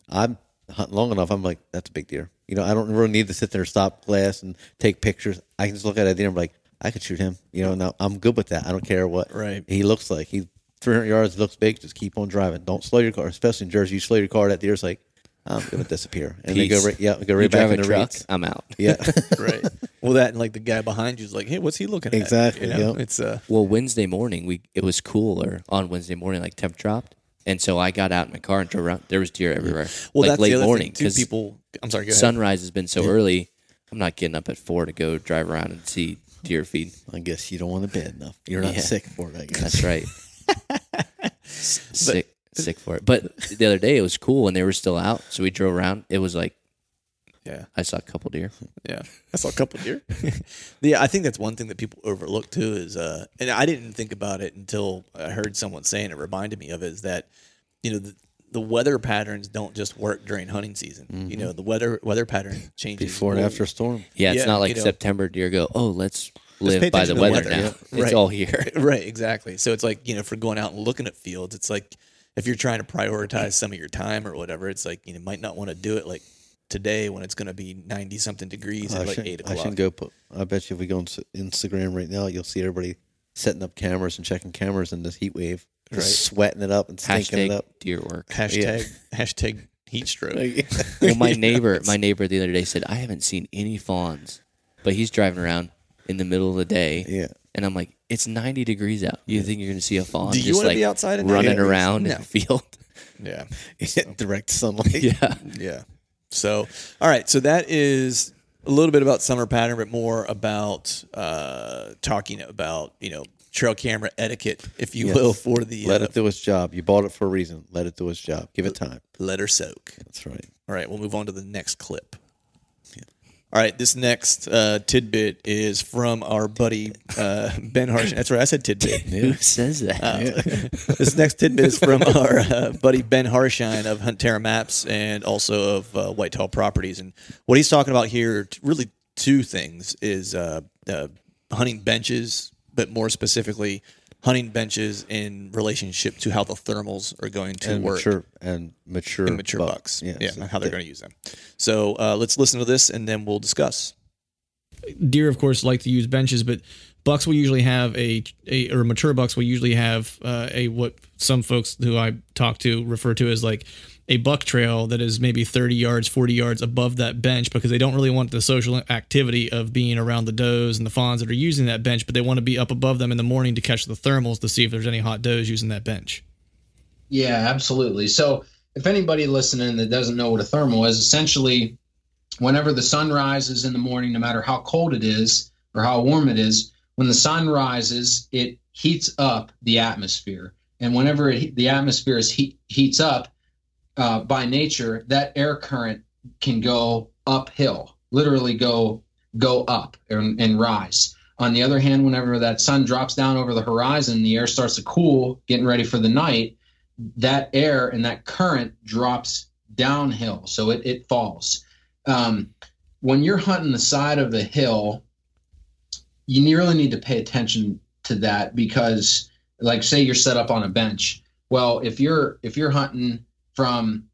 I'm hunting long enough. I'm like, that's a big deer. You know, I don't really need to sit there, stop glass, and take pictures. I can just look at a deer and be like, I could shoot him. You know, now I'm good with that. I don't care what Right. he looks like. He 300 yards looks big. Just keep on driving. Don't slow your car, especially in Jersey. You slow your car, that deer's like, I'm gonna disappear, and they go right, yeah, go You right back in the truck, reeds. I'm out. Yeah, right. Well, that and like the guy behind you is like, hey, what's he looking at? Exactly, You know? yep. It's uh, Well, Wednesday morning we it was cooler on Wednesday morning, like temp dropped, and so I got out in my car and drove around. There was deer everywhere. well, like that's late the other morning thing too. because People, I'm sorry. Go ahead. sunrise has been so early. I'm not getting up at four to go drive around and see deer feed. I guess you don't want to bed enough. You're not Yeah. sick for it. I guess. That's right. S- sick, sick for it. But the other day it was cool and they were still out, so we drove around. It was like Yeah. I saw a couple deer. Yeah, I saw a couple deer. yeah, I think that's one thing that people overlook too is, uh, and I didn't think about it until I heard someone saying it. Reminded me of it is that, you know, the, the weather patterns don't just work during hunting season. You mm-hmm. know, the weather weather pattern changes Before and after a storm. Yeah, it's Yeah, not like you know. September deer go. Oh, let's Let's live by the attention the weather, weather, now. yeah. It's Right. all here. Right, exactly. So it's like you know, for going out and looking at fields, it's like if you're trying to prioritize some of your time or whatever, it's like you know, might not want to do it like today when it's going to be ninety something degrees oh, I at like should, eight I should go put. I bet you if we go on Instagram right now, you'll see everybody setting up cameras and checking cameras in this heat wave, just Right. sweating it up and stinking it up. deer work. Hashtag hashtag heat stroke. Well, my neighbor, my neighbor the other day said I haven't seen any fawns, but he's driving around in the middle of the day. Yeah. And I'm like, it's 90 degrees out. You think you're going to see a fawn Do you just wanna like be outside at 90 running degrees? around No. in the field? Yeah. Direct sunlight. yeah. Yeah. So, all right. So that is a little bit about summer pattern, but more about uh, talking about you know trail camera etiquette, if you Yes. will, for the Let uh, it do its job. You bought it for a reason. Let it do its job. Give it time. let her soak. That's right. All right, we'll move on to the next clip. All right, this next uh, tidbit is from our buddy uh, Ben Harsh. That's right, I said tidbit. Who says that? this next tidbit is from our uh, buddy Ben Harshine of Huntera Maps and also of uh, Whitetail Properties. And what he's talking about here, really two things, is uh, uh, hunting benches, but more specifically, hunting benches in relationship to how the thermals are going to And work. mature and mature, and mature bucks. Yes. Yeah, and how they're going to use them. So uh, let's listen to this and then we'll discuss. deer of course like to use benches but bucks will usually have a, a or mature bucks will usually have uh, a what some folks who i talk to refer to as like a buck trail that is maybe 30 yards 40 yards above that bench because they don't really want the social activity of being around the does and the fawns that are using that bench but they want to be up above them in the morning to catch the thermals to see if there's any hot does using that bench Yeah, absolutely. So, if anybody listening that doesn't know what a thermal is, essentially, whenever the sun rises in the morning, no matter how cold it is or how warm it is, when the sun rises, it heats up the atmosphere. And whenever it, the atmosphere is heat, heats up, uh, by nature, that air current can go uphill, literally go go up and, and rise. On the other hand, whenever that sun drops down over the horizon, the air starts to cool, getting ready for the night that air and that current drops downhill, so it, it falls. Um, when you're hunting the side of a hill, you really need to pay attention to that because, like, say you're set up on a bench. Well, if you're if you're hunting from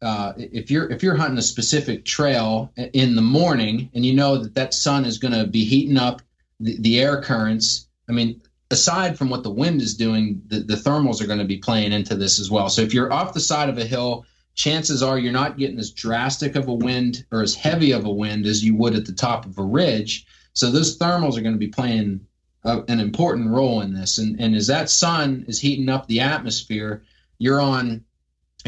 uh, if you're if you're hunting a specific trail in the morning and you know that that sun is going to be heating up the, the air currents, I mean, aside from what the wind is doing, the, the thermals are going to be playing into this as well. So if you're off the side of a hill, chances are you're not getting as drastic of a wind or as heavy of a wind as you would at the top of a ridge. So those thermals are going to be playing a, an important role in this. And, and as that sun is heating up the atmosphere, you're on,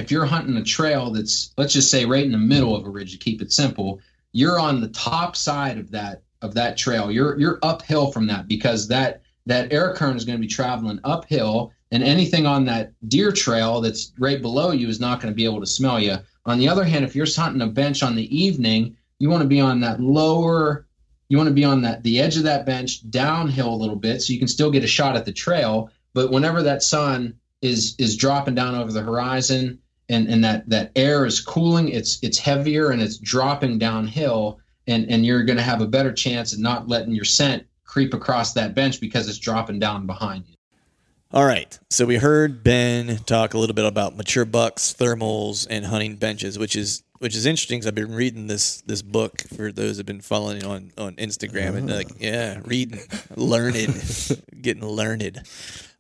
if you're hunting a trail that's, let's just say right in the middle of a ridge to keep it simple, you're on the top side of that of that trail. You're you're uphill from that because that that air current is going to be traveling uphill and anything on that deer trail that's right below you is not going to be able to smell you on the other hand if you're hunting a bench on the evening you want to be on that lower you want to be on that the edge of that bench downhill a little bit so you can still get a shot at the trail but whenever that sun is is dropping down over the horizon and and that that air is cooling it's it's heavier and it's dropping downhill and and you're going to have a better chance at not letting your scent creep across that bench because it's dropping down behind you. All right. So we heard Ben talk a little bit about mature bucks, thermals, and hunting benches, which is which is interesting because I've been reading this this book for those who've been following on on Instagram and like yeah, reading, learned, getting learned,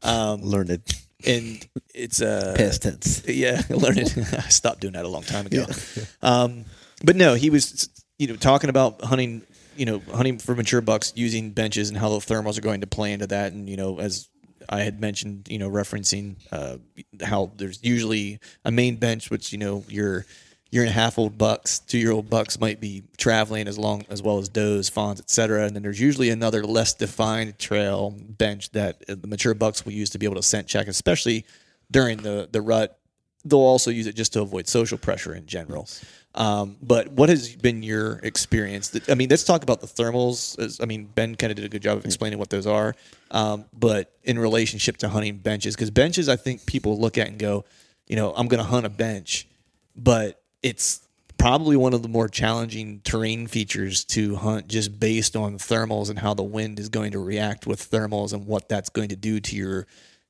um, Learned and it's uh past tense. yeah, learned. I stopped doing that a long time ago. Um, but no, he was you know talking about hunting, you know, hunting for mature bucks using benches and how the thermals are going to play into that, and you know as I had mentioned, you know, referencing uh, how there's usually a main bench, which you know your year and a half old bucks, two year old bucks might be traveling as long as well as does, fawns, etc. And then there's usually another less defined trail bench that uh, the mature bucks will use to be able to scent check, especially during the the rut. They'll also use it just to avoid social pressure in general. Um, but what has been your experience? I mean, let's talk about the thermals. I mean, Ben kind of did a good job of explaining what those are. Um, but in relationship to hunting benches, because benches, I think people look at and go, you know, I'm going to hunt a bench, but it's probably one of the more challenging terrain features to hunt just based on thermals and how the wind is going to react with thermals and what that's going to do to your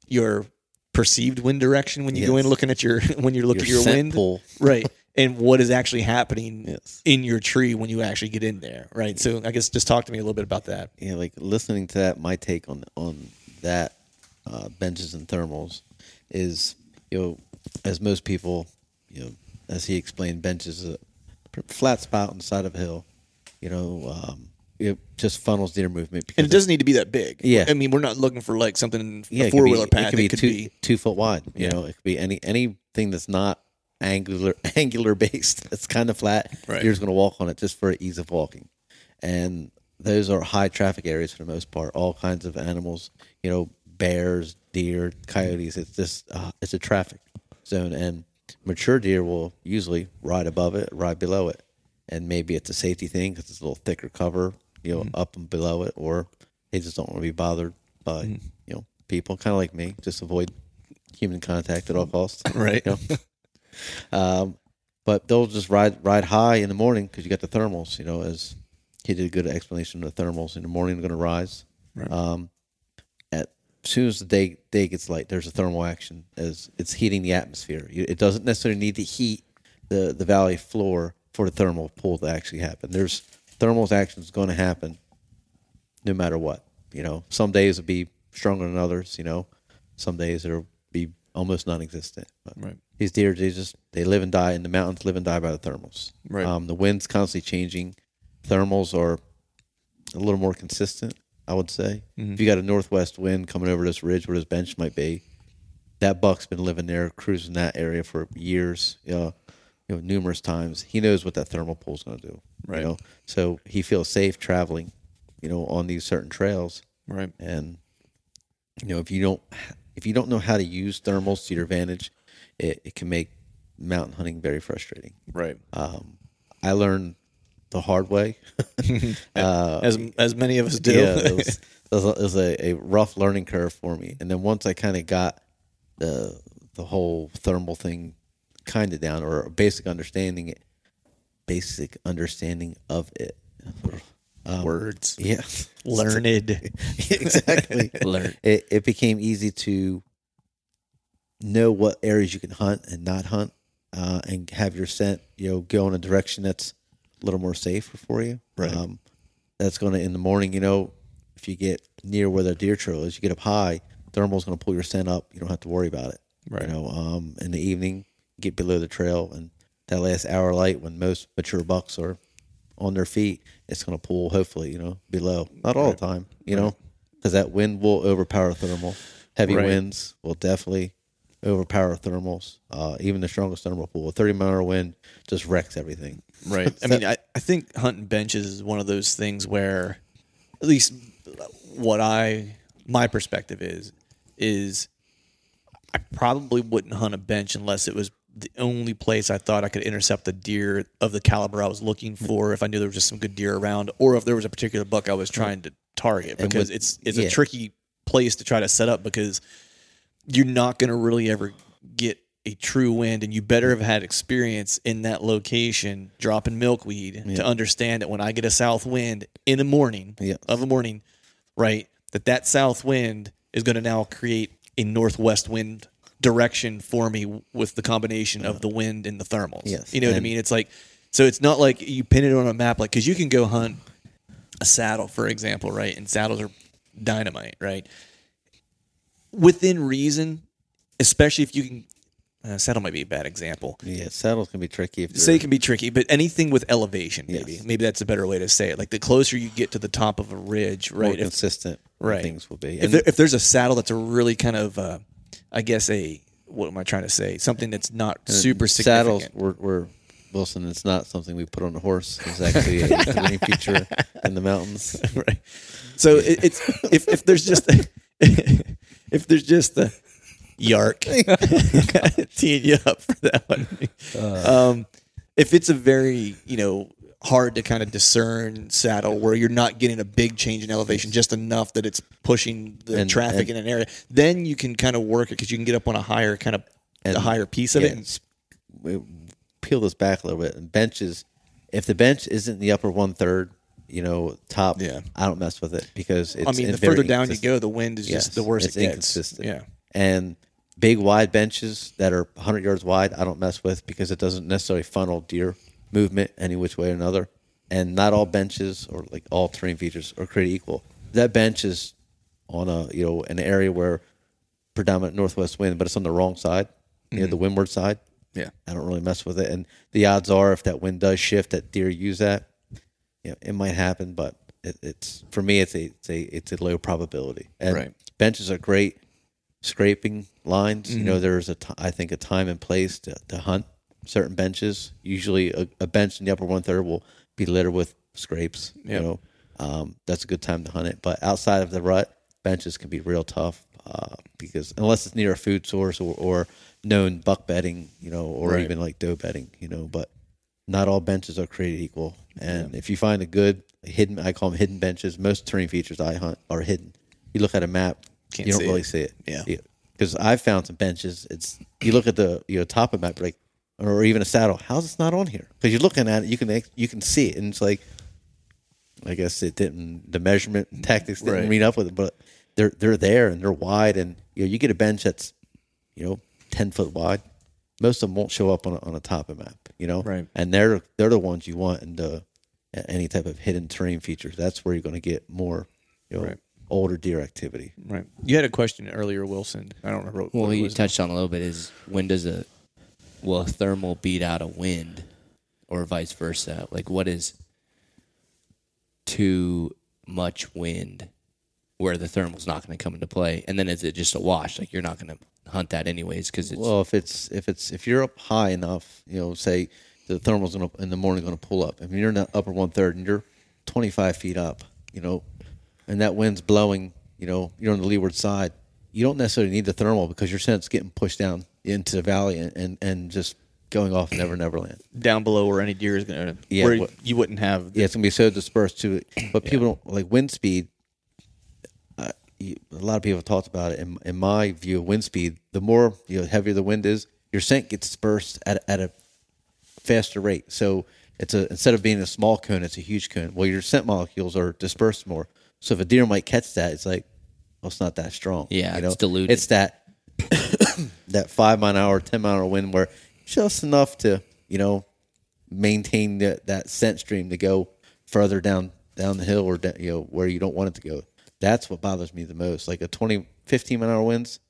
your perceived wind direction when you go in looking at your when you look Your at your wind. right. And what is actually happening Yes. in your tree when you actually get in there right? So i guess just talk to me a little bit about that. Yeah, like listening to that, my take on on that uh, benches and thermals is, you know, as most people, you know, as he explained, benches is a flat spot on the side of a hill. You know, um, it just funnels deer movement. And it doesn't need to be that big Yeah. i mean we're not looking for like something yeah, a four wheeler path It could be could two be two foot wide. You Yeah. know, it could be any anything that's not angular angular based. It's kind of flat. Right. Deer's going to walk on it just for ease of walking, and those are high traffic areas for the most part. All kinds of animals. You know, bears, deer, coyotes. It's just uh, it's a traffic zone, and mature deer will usually ride above it, ride below it, and maybe it's a safety thing because it's a little thicker cover. You know, up and below it, or they just don't want to be bothered by you know people, kind of like me. Just avoid human contact at all costs. right You know? um, but they'll just ride ride high in the morning because you got the thermals. You know, as he did a good explanation of the thermals in the morning, they're going to rise. Um, at as soon as the day day gets light, there's a thermal action as it's heating the atmosphere. It doesn't necessarily need to heat the the valley floor for the thermal pull to actually happen. There's thermal action is going to happen no matter what. You know, some days will be stronger than others. You know, some days it'll be almost non-existent. But Right. These deer, they just they live and die in the mountains. Live and die by the thermals. Right. Um, the wind's constantly changing. Thermals are a little more consistent. I would say. If you got a northwest wind coming over this ridge where this bench might be, that buck's been living there, cruising that area for years. You know, you know, numerous times. He knows what that thermal pull's going to do. Right. You know, so he feels safe traveling. You know, on these certain trails right and you know if you don't if you don't know how to use thermals to your advantage it, it can make mountain hunting very frustrating right um, i learned the hard way. Uh, as as many of us do. yeah it was, it was, a, it was a, a rough learning curve for me. And then once i kind of got the the whole thermal thing kind of down or a basic understanding it basic understanding of it. Um, words. yeah. Learned. Exactly. Learn. it, it became easy to know what areas you can hunt and not hunt uh, and have your scent you know go in a direction that's a little more safer for you. Right. um, that's going to in the morning you know if you get near where the deer trail is you get up high thermal's going to pull your scent up. You don't have to worry about it. Right. you know um, in the evening get below the trail and that last hour light when most mature bucks are on their feet it's going to pull hopefully you know below. Not all the time you know because that wind will overpower thermal. Heavy Right. winds will definitely overpower thermals uh, even the strongest thermal pull a 30 mile an hour wind just wrecks everything Right. I mean, I, I think hunting benches is one of those things where, at least what I, my perspective is, is I probably wouldn't hunt a bench unless it was the only place I thought I could intercept a deer of the caliber I was looking for. If I knew there was just some good deer around, or if there was a particular buck I was trying to target, because with- it's it's yeah. a tricky place to try to set up because you're not going to really ever get a true wind, and you better have had experience in that location dropping milkweed Yeah. to understand that when I get a south wind in the morning of a morning, right, that that south wind is going to now create a northwest wind direction for me with the combination of the wind and the thermals. Yes. You know what I mean? It's like, so it's not like you pin it on a map, like, because you can go hunt a saddle, for example, right? And saddles are dynamite, right? Within reason, especially if you can, uh, saddle might be a bad example. Yeah, saddles can be tricky. If Say it can be tricky, but anything with elevation, maybe, Yes. maybe that's a better way to say it. Like the closer you get to the top of a ridge, more right? If, consistent right. things will be. if, there, if there's a saddle that's a really kind of, uh, I guess a what am I trying to say? Something that's not super saddles significant. were, were Wilson. It's not something we put on a horse. It's actually a terrain feature in the mountains. right. So it, it's if if there's just a, if there's just a yark teeing you up for that one. um, if it's a very you know hard to kind of discern saddle where you're not getting a big change in elevation, just enough that it's pushing the And- traffic and- in an area, then you can kind of work it because you can get up on a higher kind of And- a higher piece of Yeah, it. And, peel this back a little bit. And benches, if the bench isn't the upper one third, you know, top, Yeah. I don't mess with it because it's I mean, the further down you go, the wind is Yes, just the worst. it's it gets. inconsistent. Yeah. And big wide benches that are 100 yards wide, I don't mess with because it doesn't necessarily funnel deer movement any which way or another. And not all benches or like all terrain features are created equal. That bench is on a you know an area where predominant northwest wind, but it's on the wrong side, near the mm-hmm. windward side. Yeah. I don't really mess with it. And the odds are, if that wind does shift, that deer use that. You know, it might happen, but it, it's for me, it's a it's a it's a low probability. And Right. benches are great scraping lines. You know, there's a t- I think a time and place to, to hunt certain benches. Usually, a, a bench in the upper one third will be littered with scrapes. Yep. You know, um, that's a good time to hunt it. But outside of the rut, benches can be real tough uh, because unless it's near a food source or, or known buck bedding, you know, or Right. even like doe bedding, you know, but not all benches are created equal. And if you find a good hidden, I call them hidden benches. Most terrain features I hunt are hidden. You look at a map, Can't you don't see really it. see it. Yeah. Because I've found some benches. It's you look at the you know top of map, like, or even a saddle. How's this not on here? Because you're looking at it, you can you can see it, and it's like, I guess it didn't. The measurement tactics didn't Right. meet up with it, but they're they're there and they're wide, and you know you get a bench that's, you know, ten foot wide. Most of them won't show up on a, on a top of map, you know, Right. And they're they're the ones you want in the any type of hidden terrain features. That's where you're going to get more, you know, Right. older deer activity. Right. You had a question earlier, Wilson. I don't remember. What Well, you touched on a little bit is when does a will a thermal beat out a wind, or vice versa? Like, what is too much wind where the thermal's not going to come into play, and then is it just a wash? Like you're not going to hunt that anyways because it's Well, if it's if it's if you're up high enough, you know, say the thermal's gonna in the morning going to pull up. If you're in the upper one third and you're 25 feet up, you know, and that wind's blowing, you know, you're on the leeward side. You don't necessarily need the thermal because your scent's getting pushed down into the valley and and, and just going off Never Never Land. down below where any deer is going to. Yeah, Where what- you wouldn't have. Yeah, it's gonna be so dispersed to it. But people don't like wind speed. You, a lot of people have talked about it. In, in my view, of wind speed, the more you know, heavier the wind is, your scent gets dispersed at at a faster rate. So it's a instead of being a small cone, it's a huge cone. Well, your scent molecules are dispersed more. So if a deer might catch that, it's like, well, it's not that strong. Yeah, you know? it's diluted. It's that that five mile an hour, ten mile an hour wind where just enough to you know maintain that that scent stream to go further down down the hill or you know where you don't want it to go. That's what bothers me the most. Like a 20, 15 mile an hour winds,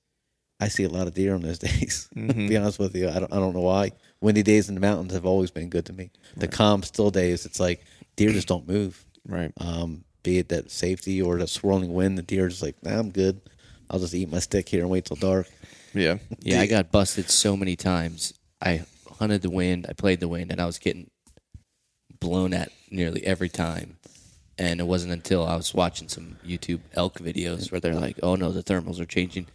I see a lot of deer on those days. to be honest with you, I don't I don't know why. Windy days in the mountains have always been good to me. The calm, still days, it's like deer just don't move. Right. Um, be it that safety or that swirling wind, the deer just like, nah, I'm good. I'll just eat my stick here and wait till dark. Yeah. Yeah, I got busted so many times. I hunted the wind, I played the wind, and I was getting blown at nearly every time. And it wasn't until I was watching some YouTube elk videos where they're like, "Oh no, the thermals are changing,"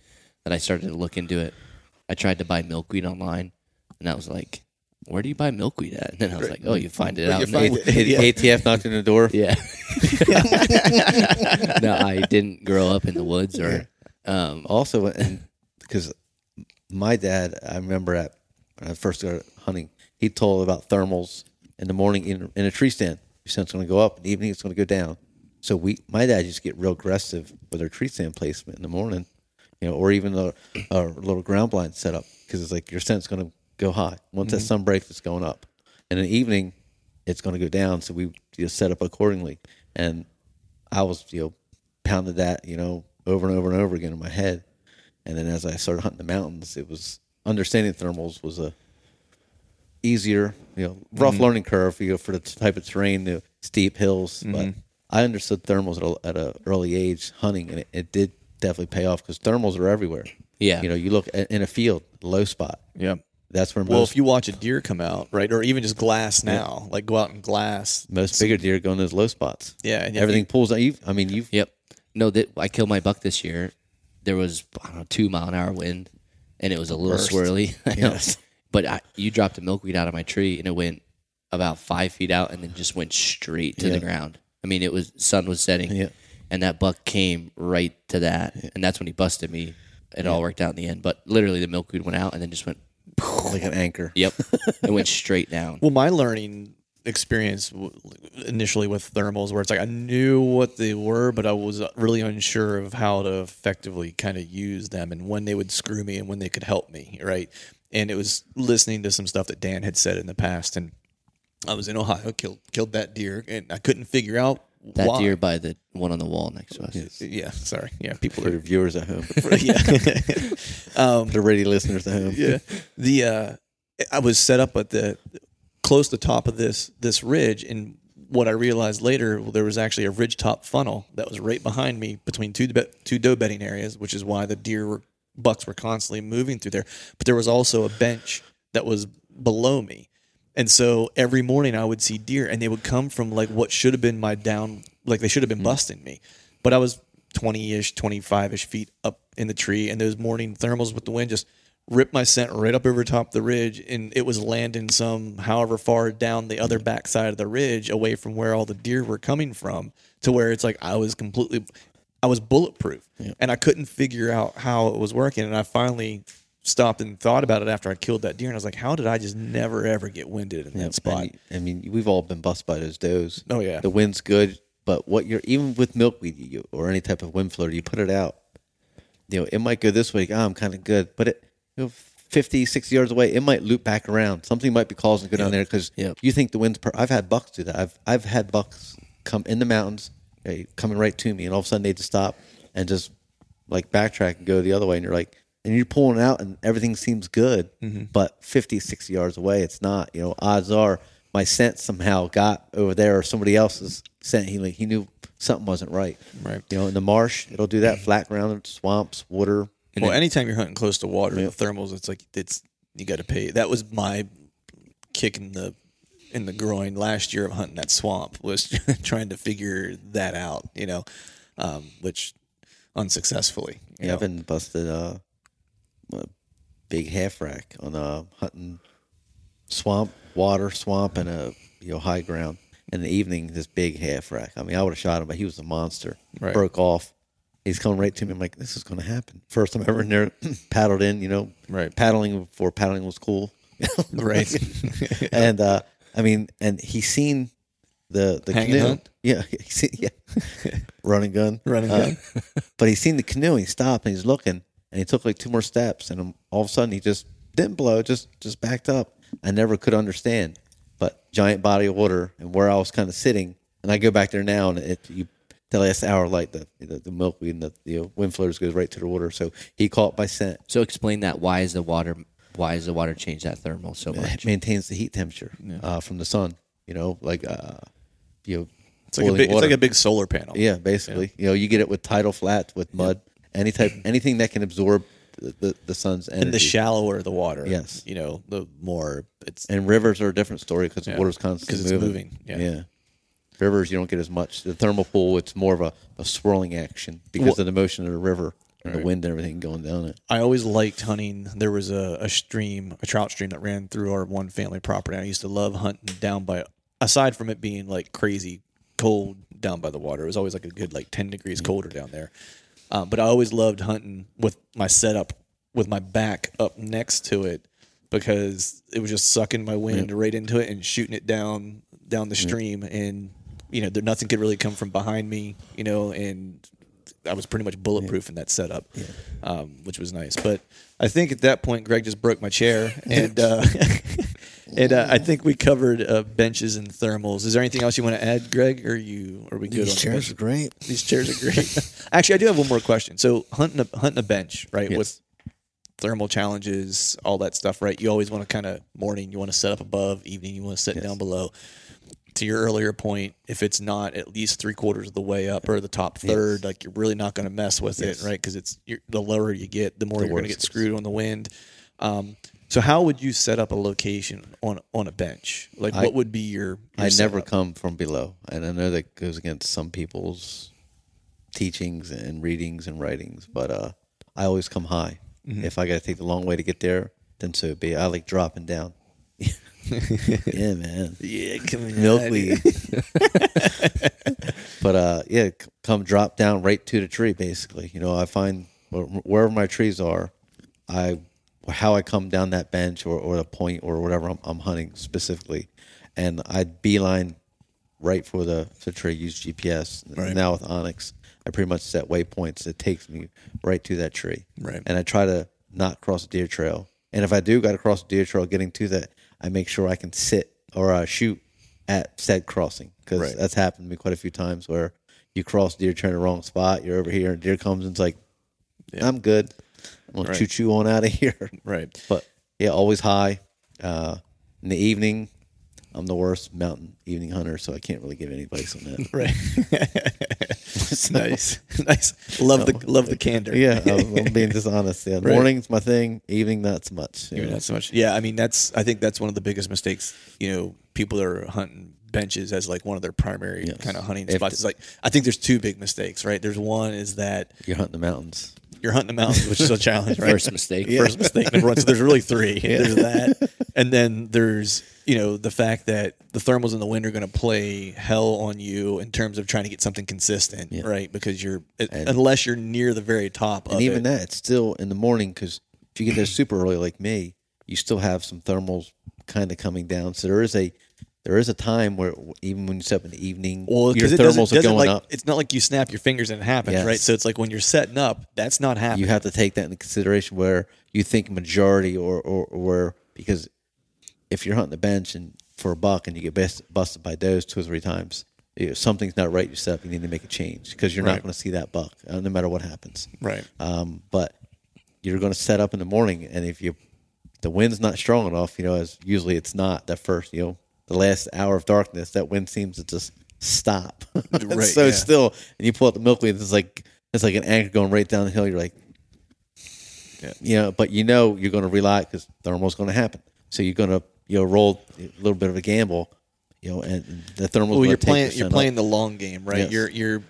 that I started to look into it. I tried to buy milkweed online, and I was like, "Where do you buy milkweed at?" And then I was like, "Oh, you find it out." in the- A- ATF knocked on the door. yeah. no, I didn't grow up in the woods or. Um, Also, because my dad, I remember at when I first started hunting, he told about thermals in the morning in, in a tree stand. Your scent's going to go up, in the evening it's going to go down. So we, my dad used to get real aggressive with our tree stand placement in the morning, you know, or even a, a little ground blind setup because it's like your scent's going to go high. Once that mm-hmm. sun breaks, it's going up, and in the evening, it's going to go down. So we just set up accordingly, and I was you know pounded that you know over and over and over again in my head, and then as I started hunting the mountains, it was understanding thermals was a easier, you know, rough mm-hmm. learning curve you know, for the type of terrain, the steep hills. But mm-hmm. I understood thermals at a, at a early age hunting, and it, it did definitely pay off because thermals are everywhere. Yeah. you know, you look at, in a field, low spot. Yeah. That's where Well, if you watch a deer come out, right, or even just glass now, like go out and glass. most bigger deer go in those low spots. Yeah, and everything you- pulls out. You, I mean, you've Yep. No, that I killed my buck this year. There was I don't know two mile an hour wind, and it was a little Burst. swirly. But I, you dropped a milkweed out of my tree, and it went about five feet out, and then just went straight to Yeah. the ground. I mean, it was sun was setting, Yeah. and that buck came right to that, and that's when he busted me. It all worked out in the end, but literally the milkweed went out and then just went. like an anchor. Yep, it went straight down. Well, my learning experience initially with thermals, where it's like I knew what they were, but I was really unsure of how to effectively kind of use them and when they would screw me and when they could help me, right? And it was listening to some stuff that Dan had said in the past, and I was in Ohio, killed killed that deer, and I couldn't figure out That why. deer by the one on the wall next to us. Yeah, sorry. Yeah, people For are. viewers at home, yeah. um, the radio listeners at home. yeah. The uh, I was set up at the close to the top of this this ridge, and what I realized later, well, there was actually a ridge top funnel that was right behind me between two be- two doe bedding areas, which is why the deer were bucks were constantly moving through there. But there was also a bench that was below me. And so every morning I would see deer and they would come from like what should have been my down, like they should have been mm. busting me. But I was 20 ish, 25 ish feet up in the tree. And those morning thermals with the wind just ripped my scent right up over top the ridge. And it was landing some, however far down the other mm. backside of the ridge away from where all the deer were coming from to where it's like I was completely, I was bulletproof and I couldn't figure out how it was working. And I finally stopped and thought about it after I killed that deer. And I was like, how did I just never ever get winded in Yeah, that spot? I mean, we've all been bust by those does. Oh, yeah. the wind's good, but what you're even with milkweed you, or any type of wind floater, you put it out. You know, it might go this way. Oh, I'm kind of good, but it, you know, 50, 60 yards away, it might loop back around. Something might be causing to go down there because Yep. you think the wind's. Per- I've had bucks do that. I've I've had bucks come in the mountains, coming right to me, and all of a sudden they just stop and just like backtrack and go the other way, and you're like, and you're pulling out, and everything seems good, mm-hmm. but 50, 60 yards away, it's not. You know, odds are my scent somehow got over there, or somebody else's scent. He like he knew something wasn't right. Right. You know, in the marsh, it'll do that. Flat ground, swamps, water. well, anytime you're hunting close to water, the thermals, it's like it's you got to pay. That was my kick in the in the groin last year of hunting that swamp was trying to figure that out. You know, um, which unsuccessfully. Yeah, I've been busted uh, a big half rack on uh, hunting swamp, water, swamp, and a you know high ground. In the evening, this big half rack. I mean, I would have shot him, but he was a monster. Right. Broke off. He's coming right to me. I'm like, this is going to happen. First time ever in there, paddled in. You know, Right. Paddling before paddling was cool. right. and uh, I mean, and he's seen the the Hang canoe. Yeah, he's seen, yeah, running gun, Running Uh, gun. but he's seen the canoe. And he stopped and he's looking, and he took like two more steps, and all of a sudden he just didn't blow, just just backed up. I never could understand, but giant body of water and where I was kind of sitting, and I go back there now, and it you. The last hour, like the the, the milkweed and the, the wind floaters goes right to the water. So he caught by scent. So explain that. Why is the water? Why is the water change that thermal so much? It much? maintains the heat temperature uh, from the sun. You know, like uh, you know, It's like a big, it's like a big solar panel. yeah, basically. You know, you get it with tidal flats, with mud, any type, anything that can absorb the, the, the sun's energy. And the shallower the water, Yes. you know, the more it's And rivers are a different story because Yeah, the water's constantly 'cause it's moving. moving, yeah. Rivers, you don't get as much. The thermal pull, it's more of a, a swirling action because Well- of the motion of the river and the wind and everything going down it. I always liked hunting. There was a, a stream, a trout stream that ran through our one family property. I used to love hunting down by, aside from it being like crazy cold down by the water, it was always like a good like 10 degrees colder down there. Um, but I always loved hunting with my setup with my back up next to it because it was just sucking my wind right into it and shooting it down down the stream and you know there nothing could really come from behind me you know and I was pretty much bulletproof in that setup um, which was nice but I think at that point Greg just broke my chair and uh, and uh, I think we covered uh, benches and thermals is there anything else you want to add Greg or you are we good These on the chairs bench? are great. These chairs are great. Actually, I do have one more question. So hunting a hunting a bench, right? Yes. With thermal challenges, all that stuff, right? You always want to kind of morning, you want to set up above, evening, you want to sit down below. To your earlier point, if it's not at least three quarters of the way up or the top third, like you're really not going to mess with Yes. it, right? Because it's you're, the lower you get, the more The you're going to get screwed on the wind. Um, so how would you set up a location on on a bench? Like, I- what would be your? your I never come from below, and I know that goes against some people's teachings and readings and writings, but uh, I always come high. Mm-hmm. If I got to take the long way to get there, then so be. I like dropping down. yeah, man. Yeah, come. Milkweed. but uh, yeah, c- come drop down right to the tree. Basically, you know, I find wh- wherever my trees are, I how I come down that bench or, or the point or whatever I'm, I'm hunting specifically, and I beeline right for the, the tree. Use GPS Right. now with onX. I pretty much set waypoints that takes me right to that tree. Right. And I try to not cross a deer trail. And if I do got to cross a deer trail, getting to that, I make sure I can sit or uh, shoot at said crossing because Right. that's happened to me quite a few times where you cross deer in the wrong spot. You're over here and deer comes and it's like, I'm good. I'm gonna Right. choo choo on out of here. Right. But yeah, always high. Uh, in the evening, I'm the worst mountain evening hunter, so I can't really give any advice on that. Right. It's nice. nice. Love the um, love the candor. yeah, I'm, I'm being dishonest. Yeah, Right. morning's my thing. Evening, not so much. know. not so much. Yeah, I mean that's I think that's one of the biggest mistakes, you know, people that are hunting benches as like one of their primary Yes. kind of hunting spots. It's like I think there's two big mistakes, right? There's one is that You're hunting the mountains. You're hunting the mountains, which is a challenge, right? First mistake. First mistake number one. So there's really three. There's that, and then there's you know the fact that the thermals in the wind are going to play hell on you in terms of trying to get something consistent, Yeah. right? Because you're And- unless you're near the very top And even it. that, it's still in the morning because if you get there super early like me, you still have some thermals kind of coming down. So there is a there is a time where even when you set up in the evening, Well, your it thermals doesn't, are doesn't going like up. it's not like you snap your fingers and it happens, Yes. right? So it's like when you're setting up, that's not happening. You have to take that into consideration where you think majority or or, or where because if you're hunting the bench and for a buck and you get best, busted by does two or three times, you know, something's not right. yourself. you need to make a change because you're Right. not going to see that buck uh, no matter what happens. right. Um, but you're going to set up in the morning, and if you the wind's not strong enough, you know, as usually it's not that first, you know, the last hour of darkness, that wind seems to just stop. Right, so yeah. still, and you pull out the milkweed, it's like it's like an anchor going right down the hill. You're like, Yeah. you know, but you know you're going to rely because thermal's going to happen. So you're going to you know roll a little bit of a gamble, you know, and the thermal. Well, you're playing you're up. playing the long game, right? Yes. You're you're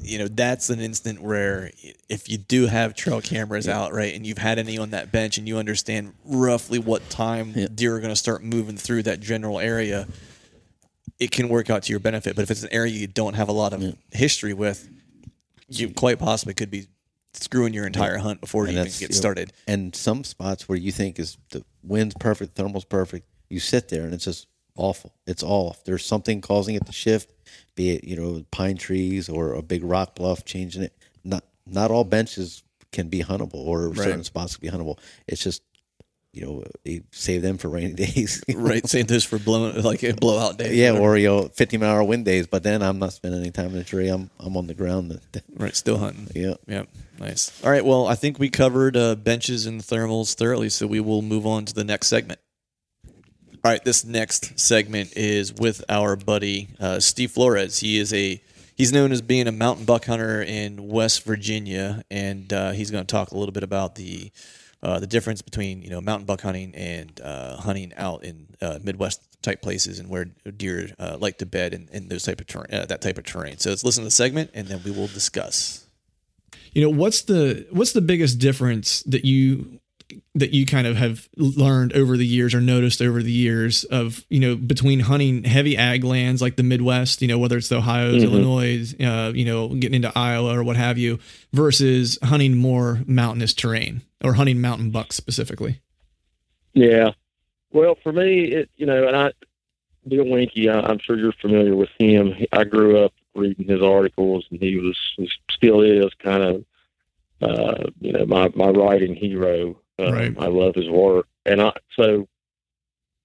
you know that's an instant where if you do have trail cameras out, right, and you've had any on that bench, and you understand roughly what time Yeah. deer are going to start moving through that general area, it can work out to your benefit. But if it's an area you don't have a lot of history with, you quite possibly could be screwing your entire hunt before And you even get started. And some spots where you think is the wind's perfect, thermal's perfect, you sit there and it's just awful. It's off. There's something causing it to shift, be it you know pine trees or a big rock bluff changing it. Not not all benches can be huntable or certain spots can be huntable. It's just you know save them for rainy days. Right, Save those for blowing like a blowout day. Yeah, or you know, 50 mile hour wind days. But then I'm not spending any time in the tree. I'm I'm on the ground. right, still hunting. Yeah. Yeah, nice. All right, well, I think we covered uh, benches and thermals thoroughly, so we will move on to the next segment. All right, this next segment is with our buddy uh, Steve Flores. He is a he's known as being a mountain buck hunter in West Virginia, and uh, he's going to talk a little bit about the uh, the difference between you know mountain buck hunting and uh, hunting out in uh, Midwest type places and where deer uh, like to bed and, in those type of terrain, that type of terrain. So let's listen to the segment, and then we will discuss. You know, what's the what's the biggest difference that you that you kind of have learned over the years or noticed over the years of you know between hunting heavy ag lands like the Midwest, you know whether it's the Ohio's, Mhm. Illinois, uh, you know getting into Iowa or what have you, versus hunting more mountainous terrain or hunting mountain bucks specifically. Yeah. Well, for me, it you know, and I, Bill Winke, I, I'm sure you're familiar with him. I grew up reading his articles, and he was, he still is kind of, uh, you know, my my writing hero. Um, Right. I love his work, and I so.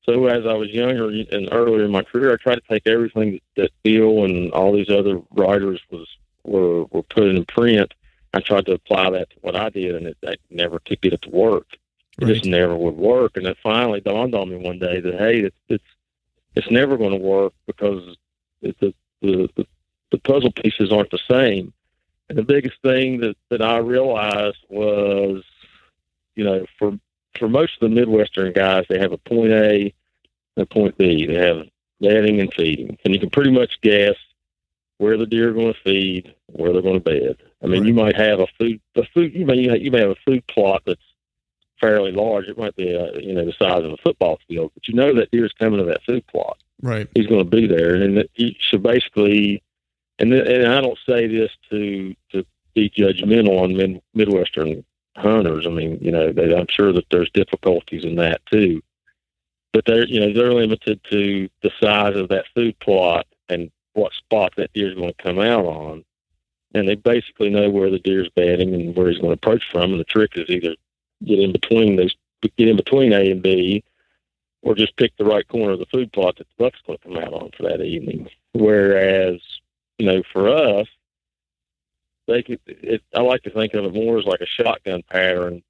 So as I was younger and earlier in my career, I tried to take everything that, Bill and all these other writers was were were putting in print. I tried to apply that to what I did, and it, I never get it to work it just never would work. And it finally dawned on me one day that hey, it's it's, it's never going to work because it, the, the the the puzzle pieces aren't the same. And the biggest thing that that I realized was, you know, for for most of the Midwestern guys, they have a point A and a point B. They have bedding and feeding, and you can pretty much guess where the deer are going to feed, where they're going to bed. I mean, you might have a food, a food. You may you may have a food plot that's fairly large. It might be, uh, you know, the size of a football field, but you know that deer's coming to that food plot. Right. He's going to be there, and you should basically. And th- and I don't say this to to be judgmental on mid, Midwestern hunters. I mean, you know, they, I'm sure that there's difficulties in that too, but they're you know they're limited to the size of that food plot and what spot that deer's going to come out on. And they basically know where the deer's bedding and where he's going to approach from. And the trick is either get in between those, get in between A and B, or just pick the right corner of the food plot that the buck's going to come out on for that evening. Whereas, you know, for us, they could. It, I like to think of it more as like a shotgun pattern.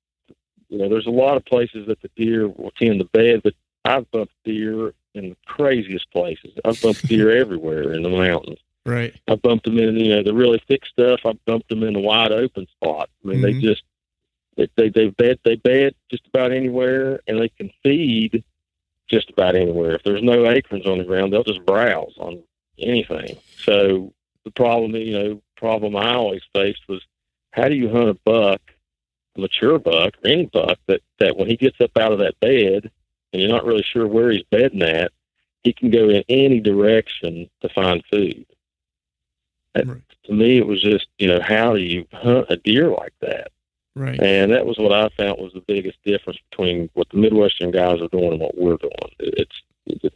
You know, there's a lot of places that the deer will tend to bed, but I've bumped deer in the craziest places. I've bumped deer everywhere in the mountains. Right. I bumped them in, you know, the really thick stuff. I bumped them in the wide open spot. I mean, they Mhm. just they they they bed they bed just about anywhere, and they can feed just about anywhere. If there's no acorns on the ground, they'll just browse on anything. So the problem, you know, problem I always faced was how do you hunt a buck, a mature buck, or any buck that that when he gets up out of that bed and you're not really sure where he's bedding at, he can go in any direction to find food. That, Right. To me, it was just you know how do you hunt a deer like that? Right. And that was what I found was the biggest difference between what the Midwestern guys are doing and what we're doing. It's, it's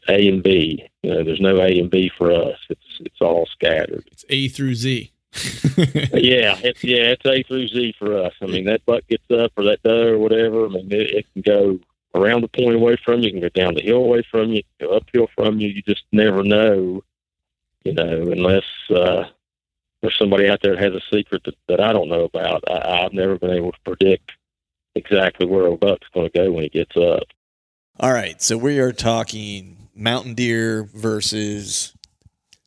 A and B. You know, there's no A and B for us. It's it's all scattered. It's A through Z. yeah, it's yeah, it's A through Z for us. I mean, that buck gets up or that doe or whatever. I mean, it, it can go around the point away from you, it can go down the hill away from you, go uphill from you. You just never know, you know, unless uh, there's somebody out there that has a secret that, that I don't know about. I, I've never been able to predict exactly where a buck's going to go when he gets up. All right, so we are talking mountain deer versus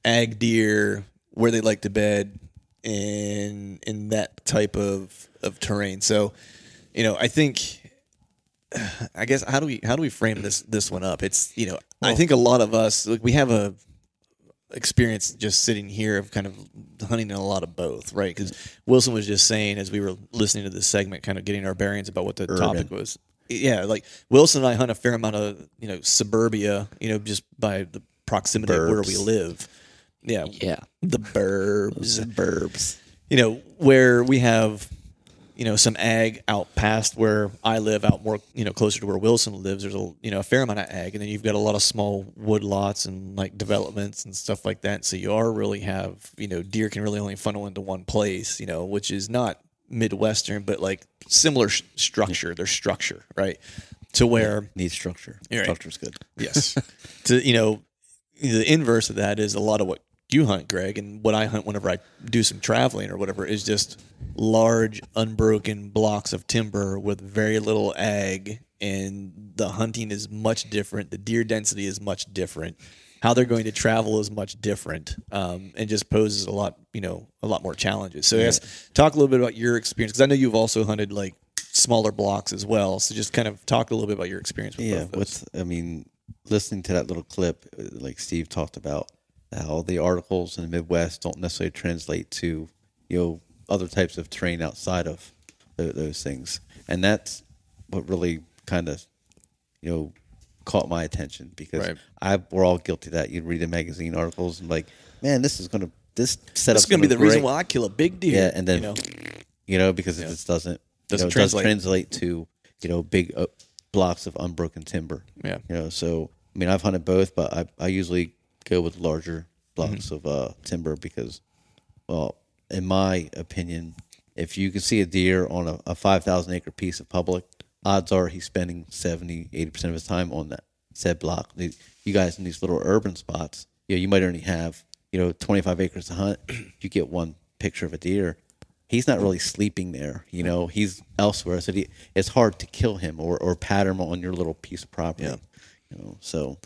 ag deer, where they like to bed and in that type of of terrain. So, you know, I think, I guess how do we how do we frame this this one up? It's you know, I think a lot of us like we have a experience just sitting here of kind of hunting in a lot of both, right? Because Wilson was just saying as we were listening to this segment, kind of getting our bearings about what the topic was. Yeah, like Wilson and I hunt a fair amount of you know suburbia, you know, just by the proximity of where we live. Yeah, Yeah. the burbs, Burbs. you know, where we have, you know, some ag out past where I live, out more, you know, closer to where Wilson lives. There's a, you know, a fair amount of ag, and then you've got a lot of small wood lots and like developments and stuff like that. So you are really have, you know, deer can really only funnel into one place, you know, which is not midwestern, but like similar sh- structure. Their structure, right? To where Needs structure. Right. Structure's good. Yes. to you know, the inverse of that is a lot of what you hunt, Greg, and what I hunt whenever I do some traveling or whatever is just large, unbroken blocks of timber with very little ag, and the hunting is much different. The deer density is much different. How they're going to travel is much different, um, and just poses a lot, you know, a lot more challenges. So, yes, talk a little bit about your experience because I know you've also hunted like smaller blocks as well. So, just kind of talk a little bit about your experience with Yeah, with I mean, listening to that little clip, uh, like Steve talked about, how the articles in the Midwest don't necessarily translate to you know other types of terrain outside of those things, and that's what really kind of you know caught my attention because Right. I we're all guilty of that. You read the magazine articles and like, man, this is gonna this setup. That's going to be the reason why I kill a big deer. Yeah, and then you know? you know because it just doesn't Doesn't you know, translate. doesn't translate to you know big uh, blocks of unbroken timber. Yeah. you know. So I mean, I've hunted both, but I I usually go with larger blocks Mm-hmm. of uh, timber because, well, in my opinion, if you can see a deer on a, a five thousand acre piece of public, odds are he's spending 70 80 percent of his time on that said block. You guys in these little urban spots, you know, you might only have you know twenty five acres to hunt. You get one picture of a deer he's not really sleeping there. You know, he's elsewhere. So he, it's hard to kill him or, or pattern him on your little piece of property. Yeah. You know, so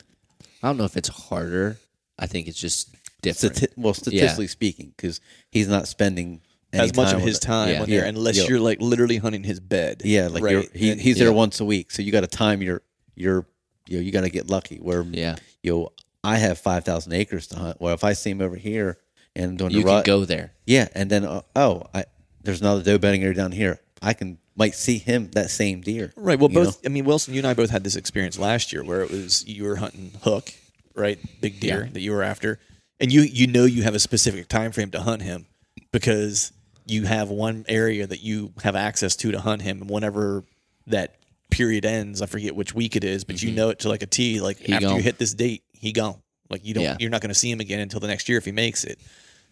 I don't know if it's harder. I think it's just different. stati- well, statistically speaking, because he's not spending as much of his time Yeah. on there, Yeah. unless you're like literally hunting his bed. Yeah, like right? you're, he, he's there yeah. once a week, so you got to time your your you know you got to get lucky. Where Yeah. you know I have five thousand acres to hunt. Well, if I see him over here and doing you the rut, go there. Yeah, and then uh, oh, I there's another doe bedding area down here. I can might see him that same deer. Right. Well, you know? both. I mean, Wilson, you and I both had this experience last year where it was you were hunting hook, right, big deer that you were after, and you you know you have a specific time frame to hunt him because you have one area that you have access to to hunt him, and whenever that period ends, I forget which week it is, but you mm-hmm. know it to like a T. Like He after gone. you hit this date, he gone. Like you don't, Yeah. you're not going to see him again until the next year if he makes it.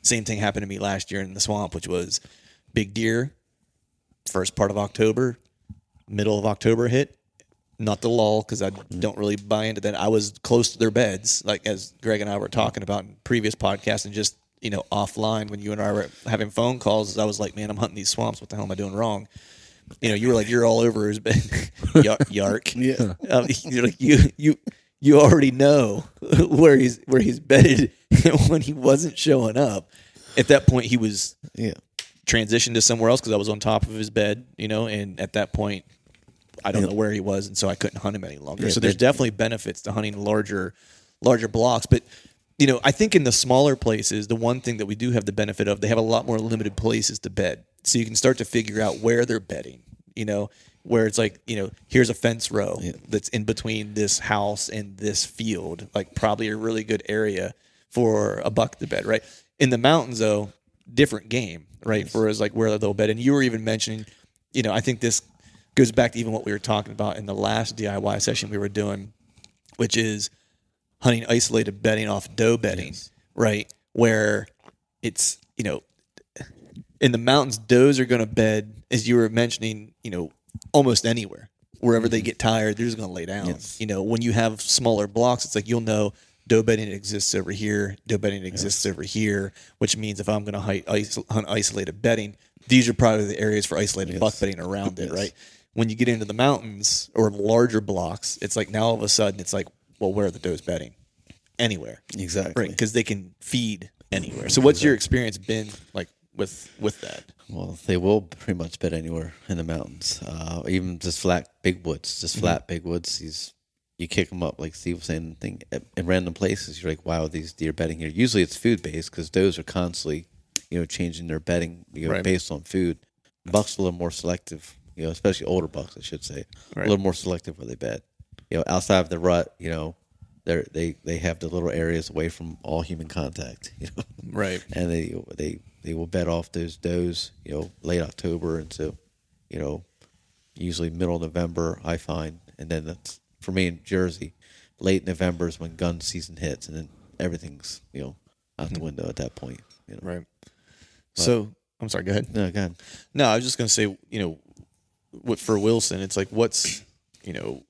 Same thing happened to me last year in the swamp, which was big deer. First part of October, middle of October hit. Not the lull because I mm-hmm. don't really buy into that. I was close to their beds, like as Greg and I were talking about in previous podcasts, and just you know offline when you and I were having phone calls. I was like, man, I'm hunting these swamps. What the hell am I doing wrong? You know, you were like, you're all over his bed, Yark. Yeah. Um, you're like you you you already know where he's where he's bedded when he wasn't showing up. At that point, he was Yeah. transitioned to somewhere else because I was on top of his bed, you know, and at that point, I don't know where he was, and so I couldn't hunt him any longer. Yeah, so there's definitely benefits to hunting larger, larger blocks, but. You know, I think in the smaller places, the one thing that we do have the benefit of, they have a lot more limited places to bed. So you can start to figure out where they're bedding, you know, where it's like, you know, here's a fence row that's in between this house and this field, like probably a really good area for a buck to bed, right? In the mountains, though, different game, right? For as like where they'll bed. And you were even mentioning, you know, I think this goes back to even what we were talking about in the last DIY session we were doing, which is hunting isolated bedding off doe bedding, right? Where it's, you know, in the mountains, does are going to bed, as you were mentioning, you know, almost anywhere. Wherever they mm-hmm. get tired, they're just going to lay down. You know, when you have smaller blocks, it's like you'll know doe bedding exists over here, doe bedding exists over here, which means if I'm going to hunt, iso- hunt isolated bedding, these are probably the areas for isolated buck bedding around it, right? When you get into the mountains or larger blocks, it's like now all of a sudden it's like, well, where are the does bedding? Anywhere Exactly. because they can feed anywhere so what's your experience been like with with that Well, they will pretty much bed anywhere in the mountains, uh, even just flat big woods, just flat big woods. These you kick them up, like Steve was saying, thing at, at random places. You're like, wow, these deer bedding here. Usually it's food based because does are constantly, you know, changing their bedding, you know, Right. based on food. Bucks are a little more selective, you know, especially older bucks, I should say, Right. a little more selective where they bed. You know, outside of the rut, you know, they they they have the little areas away from all human contact. You know, right and they they they will bed off those does, you know, late October into, you know, usually middle November. I find, and then that's for me in Jersey. Late November is when gun season hits, and then everything's you know out the mm-hmm. window at that point. You know, right so i'm sorry go ahead no, God, no i was just going to say you know what for wilson it's like what's you know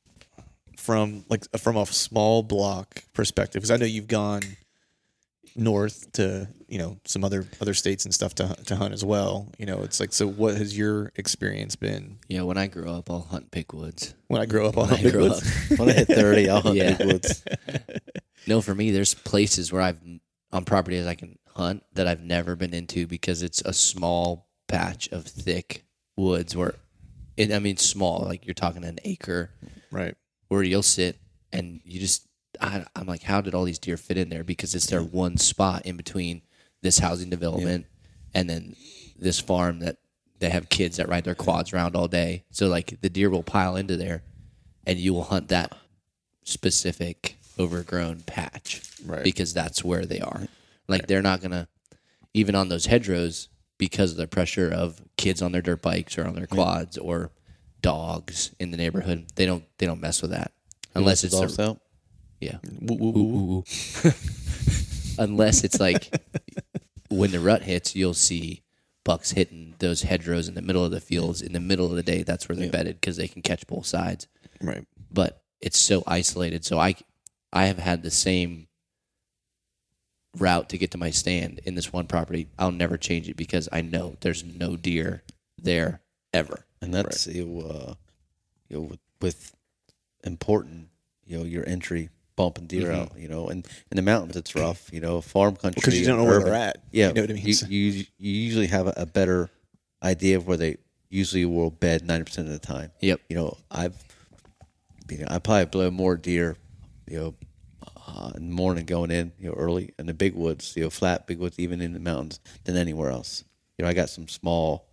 from like from a small block perspective because i know you've gone north to you know some other other states and stuff to to hunt as well you know it's like so what has your experience been Yeah, when I grow up, I'll hunt big woods. when i grow up on When I big grow woods up. when I hit thirty, I'll hunt Yeah. big woods. No, for me, there's places where I've on properties I can hunt that I've never been into because it's a small patch of thick woods where, it, I mean, small like you're talking an acre right where you'll sit and you just I, I'm like, how did all these deer fit in there? Because it's their one spot in between this housing development and then this farm that they have kids that ride their quads around all day. So like the deer will pile into there, and you will hunt that specific overgrown patch, Right. Because that's where they are. Like they're not gonna even on those hedgerows because of the pressure of kids on their dirt bikes or on their quads or dogs in the neighborhood. They don't they don't mess with that unless it's a, out. yeah. Woo, woo, woo. Unless it's like when the rut hits, you'll see bucks hitting those hedgerows in the middle of the fields in the middle of the day. That's where they're bedded because they can catch both sides. Right. But it's so isolated. So I, I have had the same route to get to my stand in this one property. I'll never change it because I know there's no deer there ever. And that's you know, uh, you know with, with important you know your entry bumping deer out you know and in the mountains it's rough you know farm country Because you don't know where urban- they're at. yeah You know what I mean? you, you, you usually have a, a better idea of where they usually will bed 90% of the time Yep. you know I've you know, I probably blow more deer you know uh, in the morning going in you know early in the big woods you know flat big woods even in the mountains than anywhere else you know I got some small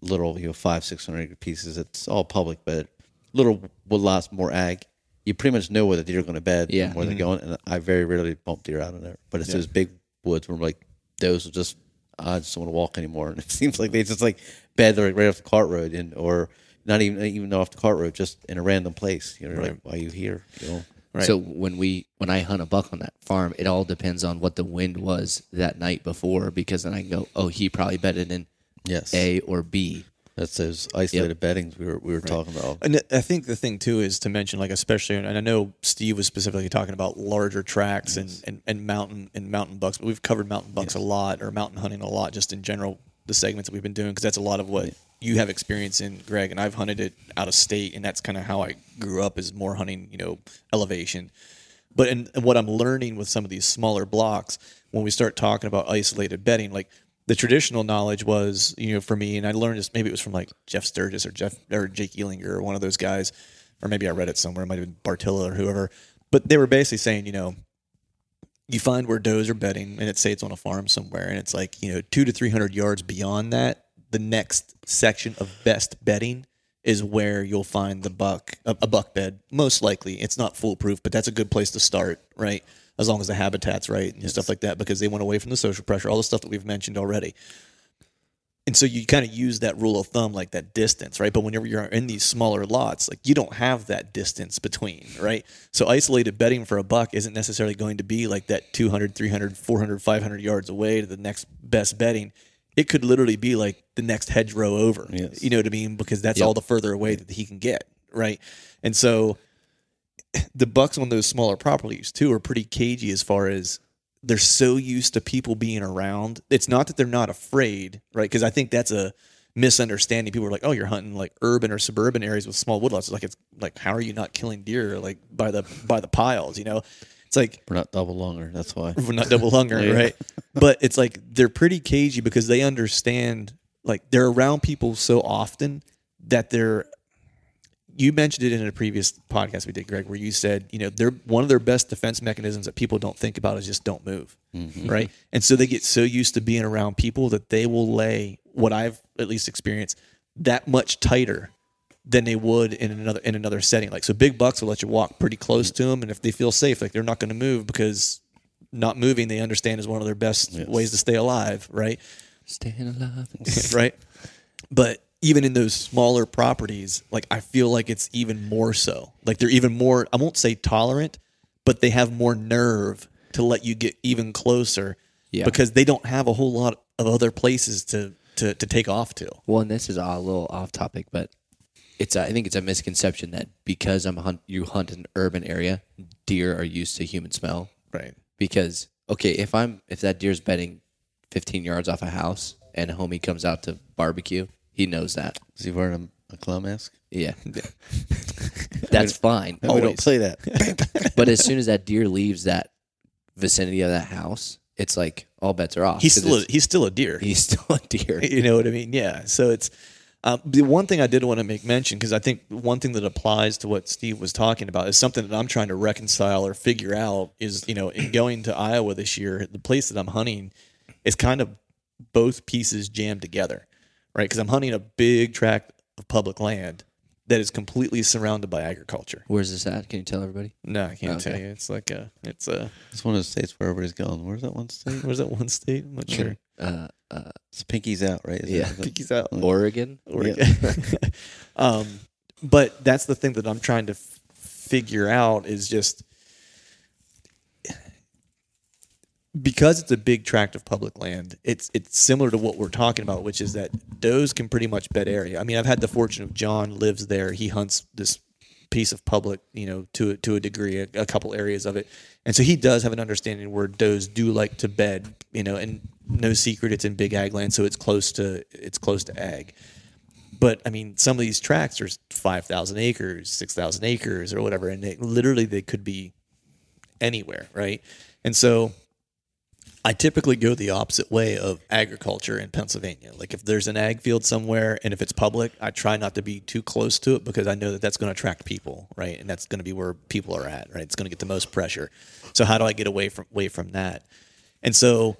little, you know, five, six hundred acre pieces. It's all public, but little with lots more ag. You pretty much know where the deer are going to bed, Yeah. and where they're mm-hmm. going. And I very rarely bump deer out of there. But it's those big woods where I'm like, those are just, I just don't want to walk anymore. And it seems like they just like bed they're like right off the cart road, and or not even even off the cart road, just in a random place. You know, you're like, why are you here? You know, Right. So when we when I hunt a buck on that farm, it all depends on what the wind was that night before because then I can go, oh, he probably bedded in yes, A or B. that's those isolated beddings we were we were talking about. And I think the thing too is to mention, like especially, and I know Steve was specifically talking about larger tracks and, and, and mountain and mountain bucks, but we've covered mountain bucks a lot or mountain hunting a lot, just in general. The segments that we've been doing because that's a lot of what you have experience in, Greg, and I've hunted it out of state, and that's kind of how I grew up is more hunting, you know, elevation. But and what I'm learning with some of these smaller blocks, when we start talking about isolated bedding, like the traditional knowledge was, you know, for me, and I learned this maybe it was from like Jeff Sturgis or Jeff or Jake Ealinger or one of those guys, or maybe I read it somewhere. It might have been Bartylla or whoever. But they were basically saying, you know, you find where does are bedding, and it say it's on a farm somewhere, and it's like you know two to three hundred yards beyond that, the next section of best bedding is where you'll find the buck a, a buck bed. Most likely, it's not foolproof, but that's a good place to start, right? As long as the habitat's right and stuff like that, because they went away from the social pressure, all the stuff that we've mentioned already. And so you kind of use that rule of thumb, like that distance, right? But whenever you're in these smaller lots, like you don't have that distance between, right? So isolated bedding for a buck isn't necessarily going to be like that 200, 300, 400, 500 yards away to the next best bedding. It could literally be like the next hedgerow over. Yes. You know what I mean? Because that's all the further away that he can get, right? And so the bucks on those smaller properties too are pretty cagey as far as they're so used to people being around. It's not that they're not afraid, right? Because I think that's a misunderstanding. People are like, "Oh, you're hunting like urban or suburban areas with small woodlots." It's like it's like, how are you not killing deer like by the by the piles? You know, it's like We're not double longer. That's why. we're not double hunger, right? But it's like they're pretty cagey because they understand like they're around people so often that they're you mentioned it in a previous podcast we did, Greg, where you said, you know, they're one of their best defense mechanisms that people don't think about is just don't move. Mm-hmm. Right. And so they get so used to being around people that they will lay what I've at least experienced that much tighter than they would in another in another setting. Like so big bucks will let you walk pretty close to them and if they feel safe, like they're not going to move because not moving they understand is one of their best ways to stay alive, right? Staying alive. right? But even in those smaller properties, like I feel like it's even more so. Like they're even more I won't say tolerant, but they have more nerve to let you get even closer Yeah. because they don't have a whole lot of other places to to, to take off to. Well, and this is a little off topic, but it's a, I think it's a misconception that because I'm hunt, you hunt in an urban area, deer are used to human smell. Right. Because okay, if I'm if that deer's bedding 15 yards off a house and a homie comes out to barbecue, he knows that. Is he wearing a, a clown mask? Yeah, that's fine. No, we don't always. play that. But as soon as that deer leaves that vicinity of that house, it's like all bets are off. He's 'Cause still a, it's- he's still a deer. he's still a deer. You know what I mean? Yeah. So it's um, the one thing I did want to make mention because I think one thing that applies to what Steve was talking about is something that I'm trying to reconcile or figure out is you know in going to Iowa this year, the place that I'm hunting is kind of both pieces jammed together, right? Because I'm hunting a big tract of public land that is completely surrounded by agriculture. Where's this at? Can you tell everybody? No, I can't Okay. tell you. It's like a, it's a, It's one of those states where everybody's going. Where's that one state? where's that one state? I'm not sure. Uh, uh, It's Pinky's out, right? Is Yeah. that- Pinky's out. Oregon. Oregon. um, but that's the thing that I'm trying to f- figure out is just because it's a big tract of public land. It's it's similar to what we're talking about, which is that does can pretty much bed area. I mean, I've had the fortune of John lives there. He hunts this piece of public, you know, to to a degree, a, a couple areas of it, and so he does have an understanding where does do like to bed, you know, and no secret, it's in big ag land, so it's close to it's close to ag. But I mean, some of these tracts are five thousand acres, six thousand acres, or whatever, and they literally they could be anywhere, right? And so I typically go the opposite way of agriculture in Pennsylvania. Like if there's an ag field somewhere and if it's public, I try not to be too close to it because I know that that's going to attract people, right? And that's going to be where people are at, right? It's going to get the most pressure. So how do I get away from away from that? And so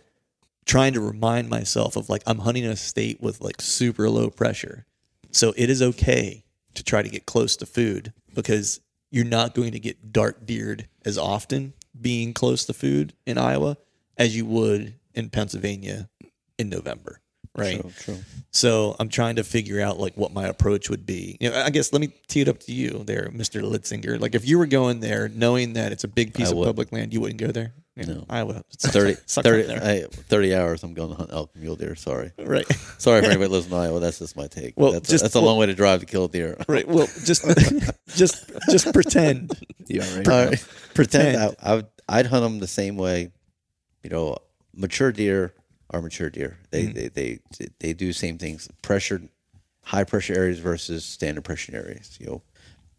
trying to remind myself of like I'm hunting a state with like super low pressure. So it is okay to try to get close to food because you're not going to get dark deered as often being close to food in Iowa as you would in Pennsylvania in November. Right. True, true. So I'm trying to figure out like what my approach would be. You know, I guess let me tee it up to you there, Mr. Litzinger. Like if you were going there knowing that it's a big piece I of would. public land, you wouldn't go there? You know, No. Iowa. 30, Suck 30, right there. hey, 30 hours I'm going to hunt elk and mule deer. Sorry. right. Sorry for anybody listening to Iowa. That's just my take. Well, that's, just- a, that's a well- long way to drive to kill a deer. Right. Well, just just just pretend. All right? Right. Pretend. I, I would, I'd hunt them the same way. You know, mature deer are mature deer. They Mm-hmm. they, they they do same things. Pressured, high pressure areas versus standard pressure areas. You know,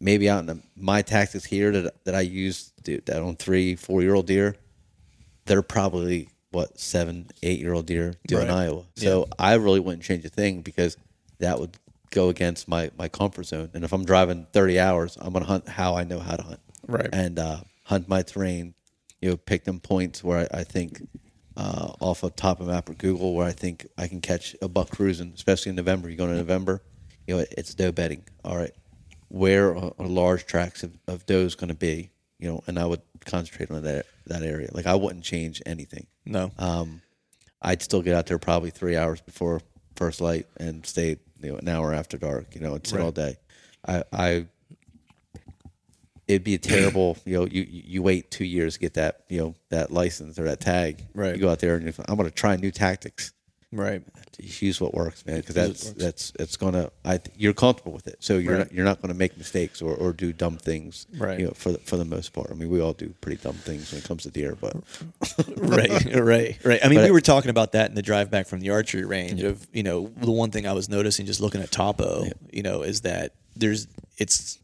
maybe out in the, my tactics here that that I use to, that on three four year old deer, they're probably what seven eight year old deer do in Iowa. So I really wouldn't change a thing because that would go against my my comfort zone. And if I'm driving 30 hours, I'm gonna hunt how I know how to hunt Right. and uh, hunt my terrain. You know, pick them points where I, I think uh, off of top of map or Google where I think I can catch a buck cruising, especially in November. You go to November, you know, it's doe bedding. All right, where are, are large tracts of, of does going to be? You know, and I would concentrate on that that area. Like I wouldn't change anything. No. Um, I'd still get out there probably three hours before first light and stay you know an hour after dark. You know, and sit all day. I, I it'd be a terrible. You know, you you wait two years to get that you know that license or that tag. Right. You go out there and I'm going to try new tactics. Right. Use what works, man, because Use that's works. that's it's gonna. I you're comfortable with it, so you're Right. not, you're not going to make mistakes or, or do dumb things. Right. You know, for the, for the most part. I mean, we all do pretty dumb things when it comes to deer, but right, right, right. I mean, But we were talking about that in the drive back from the archery range. Of you know, the one thing I was noticing just looking at Topo, you know, is that there's it's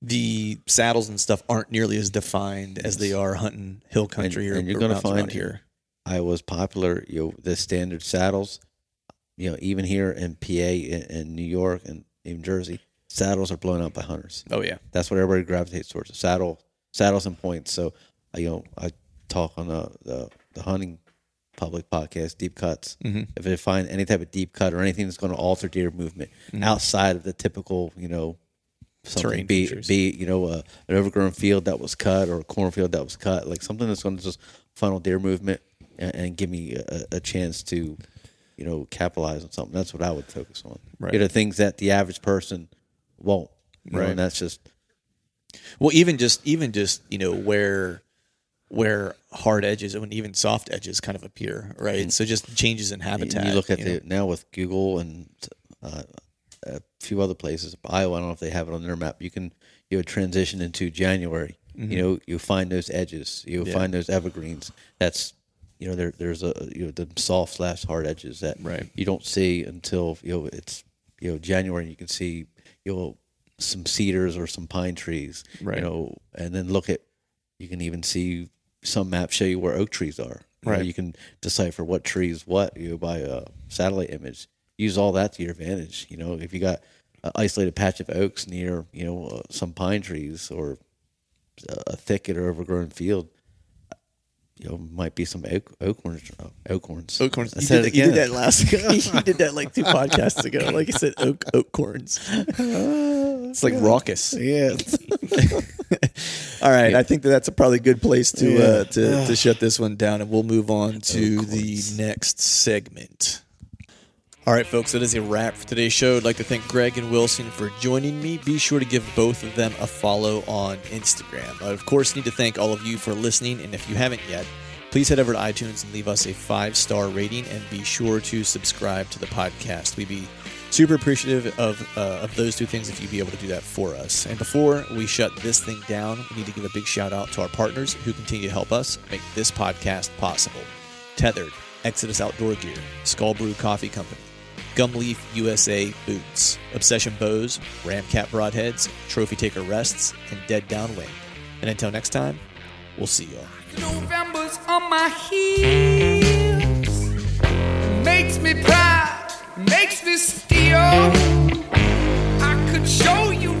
the saddles and stuff aren't nearly as defined as they are hunting hill country or, and you're gonna find here. Iowa's popular. You know, the standard saddles. You know, even here in PA and, and New York and even Jersey, saddles are blown out by hunters. Oh yeah, That's what everybody gravitates towards: saddle, saddles and points. So, I, you know, I talk on the the, the hunting public podcast, deep cuts. Mm-hmm. If they find any type of deep cut or anything that's going to alter deer movement outside of the typical, you know, something Terrain be features. be you know uh, an overgrown field that was cut or a cornfield that was cut, like something that's going to just funnel deer movement and, and give me a, a chance to, you know, capitalize on something. That's what I would focus on. Right. You know, things that the average person won't. You know, Right. and that's just Well, even just even just you know where where hard edges and even soft edges kind of appear, right? So just changes in And habitat. You look at you the now with Google and uh, a few other places. Iowa, I don't know if they have it on their map. You can you would transition into January. You know, you find those edges. You Mm-hmm. Yeah. find those evergreens. That's you know there there's a you know the soft slash hard edges that Right. you don't see until you know it's you know January. And You can see you know some cedars or some pine trees. Right. You know, and then look at you can even see some maps show you where oak trees are. You know, Right. you can decipher what trees what you know, by a satellite image. Use all that to your advantage. You know, if you got an isolated patch of oaks near, you know, uh, some pine trees or a thicket or overgrown field, you know, might be some oak, acorns. Oh, acorns. Oakhorns. I You said did, it you did again. that last. you did that like two podcasts ago. Like you said, oak oakhorns. It's like raucous. Yeah. All right, I think that that's a probably good place to Yeah. uh, to to shut this one down, and we'll move on to the next segment. All right, folks, that is a wrap for today's show. I'd like to thank Greg and Wilson for joining me. Be sure to give both of them a follow on Instagram. I, of course, need to thank all of you for listening, and if you haven't yet, please head over to iTunes and leave us a five star rating, and be sure to subscribe to the podcast. We'd be super appreciative of uh, of those two things if you'd be able to do that for us. And before we shut this thing down, we need to give a big shout out to our partners who continue to help us make this podcast possible. Tethrd, Exodus Outdoor Gear, Skull Brew Coffee Company, Gumleaf USA Boots, Obsession Bows, Ramcat Broadheads, Trophy Taker Rests, and Dead Downwind. And until next time, we'll see y'all. November's on my heels. Makes me proud, makes me steal. I could show you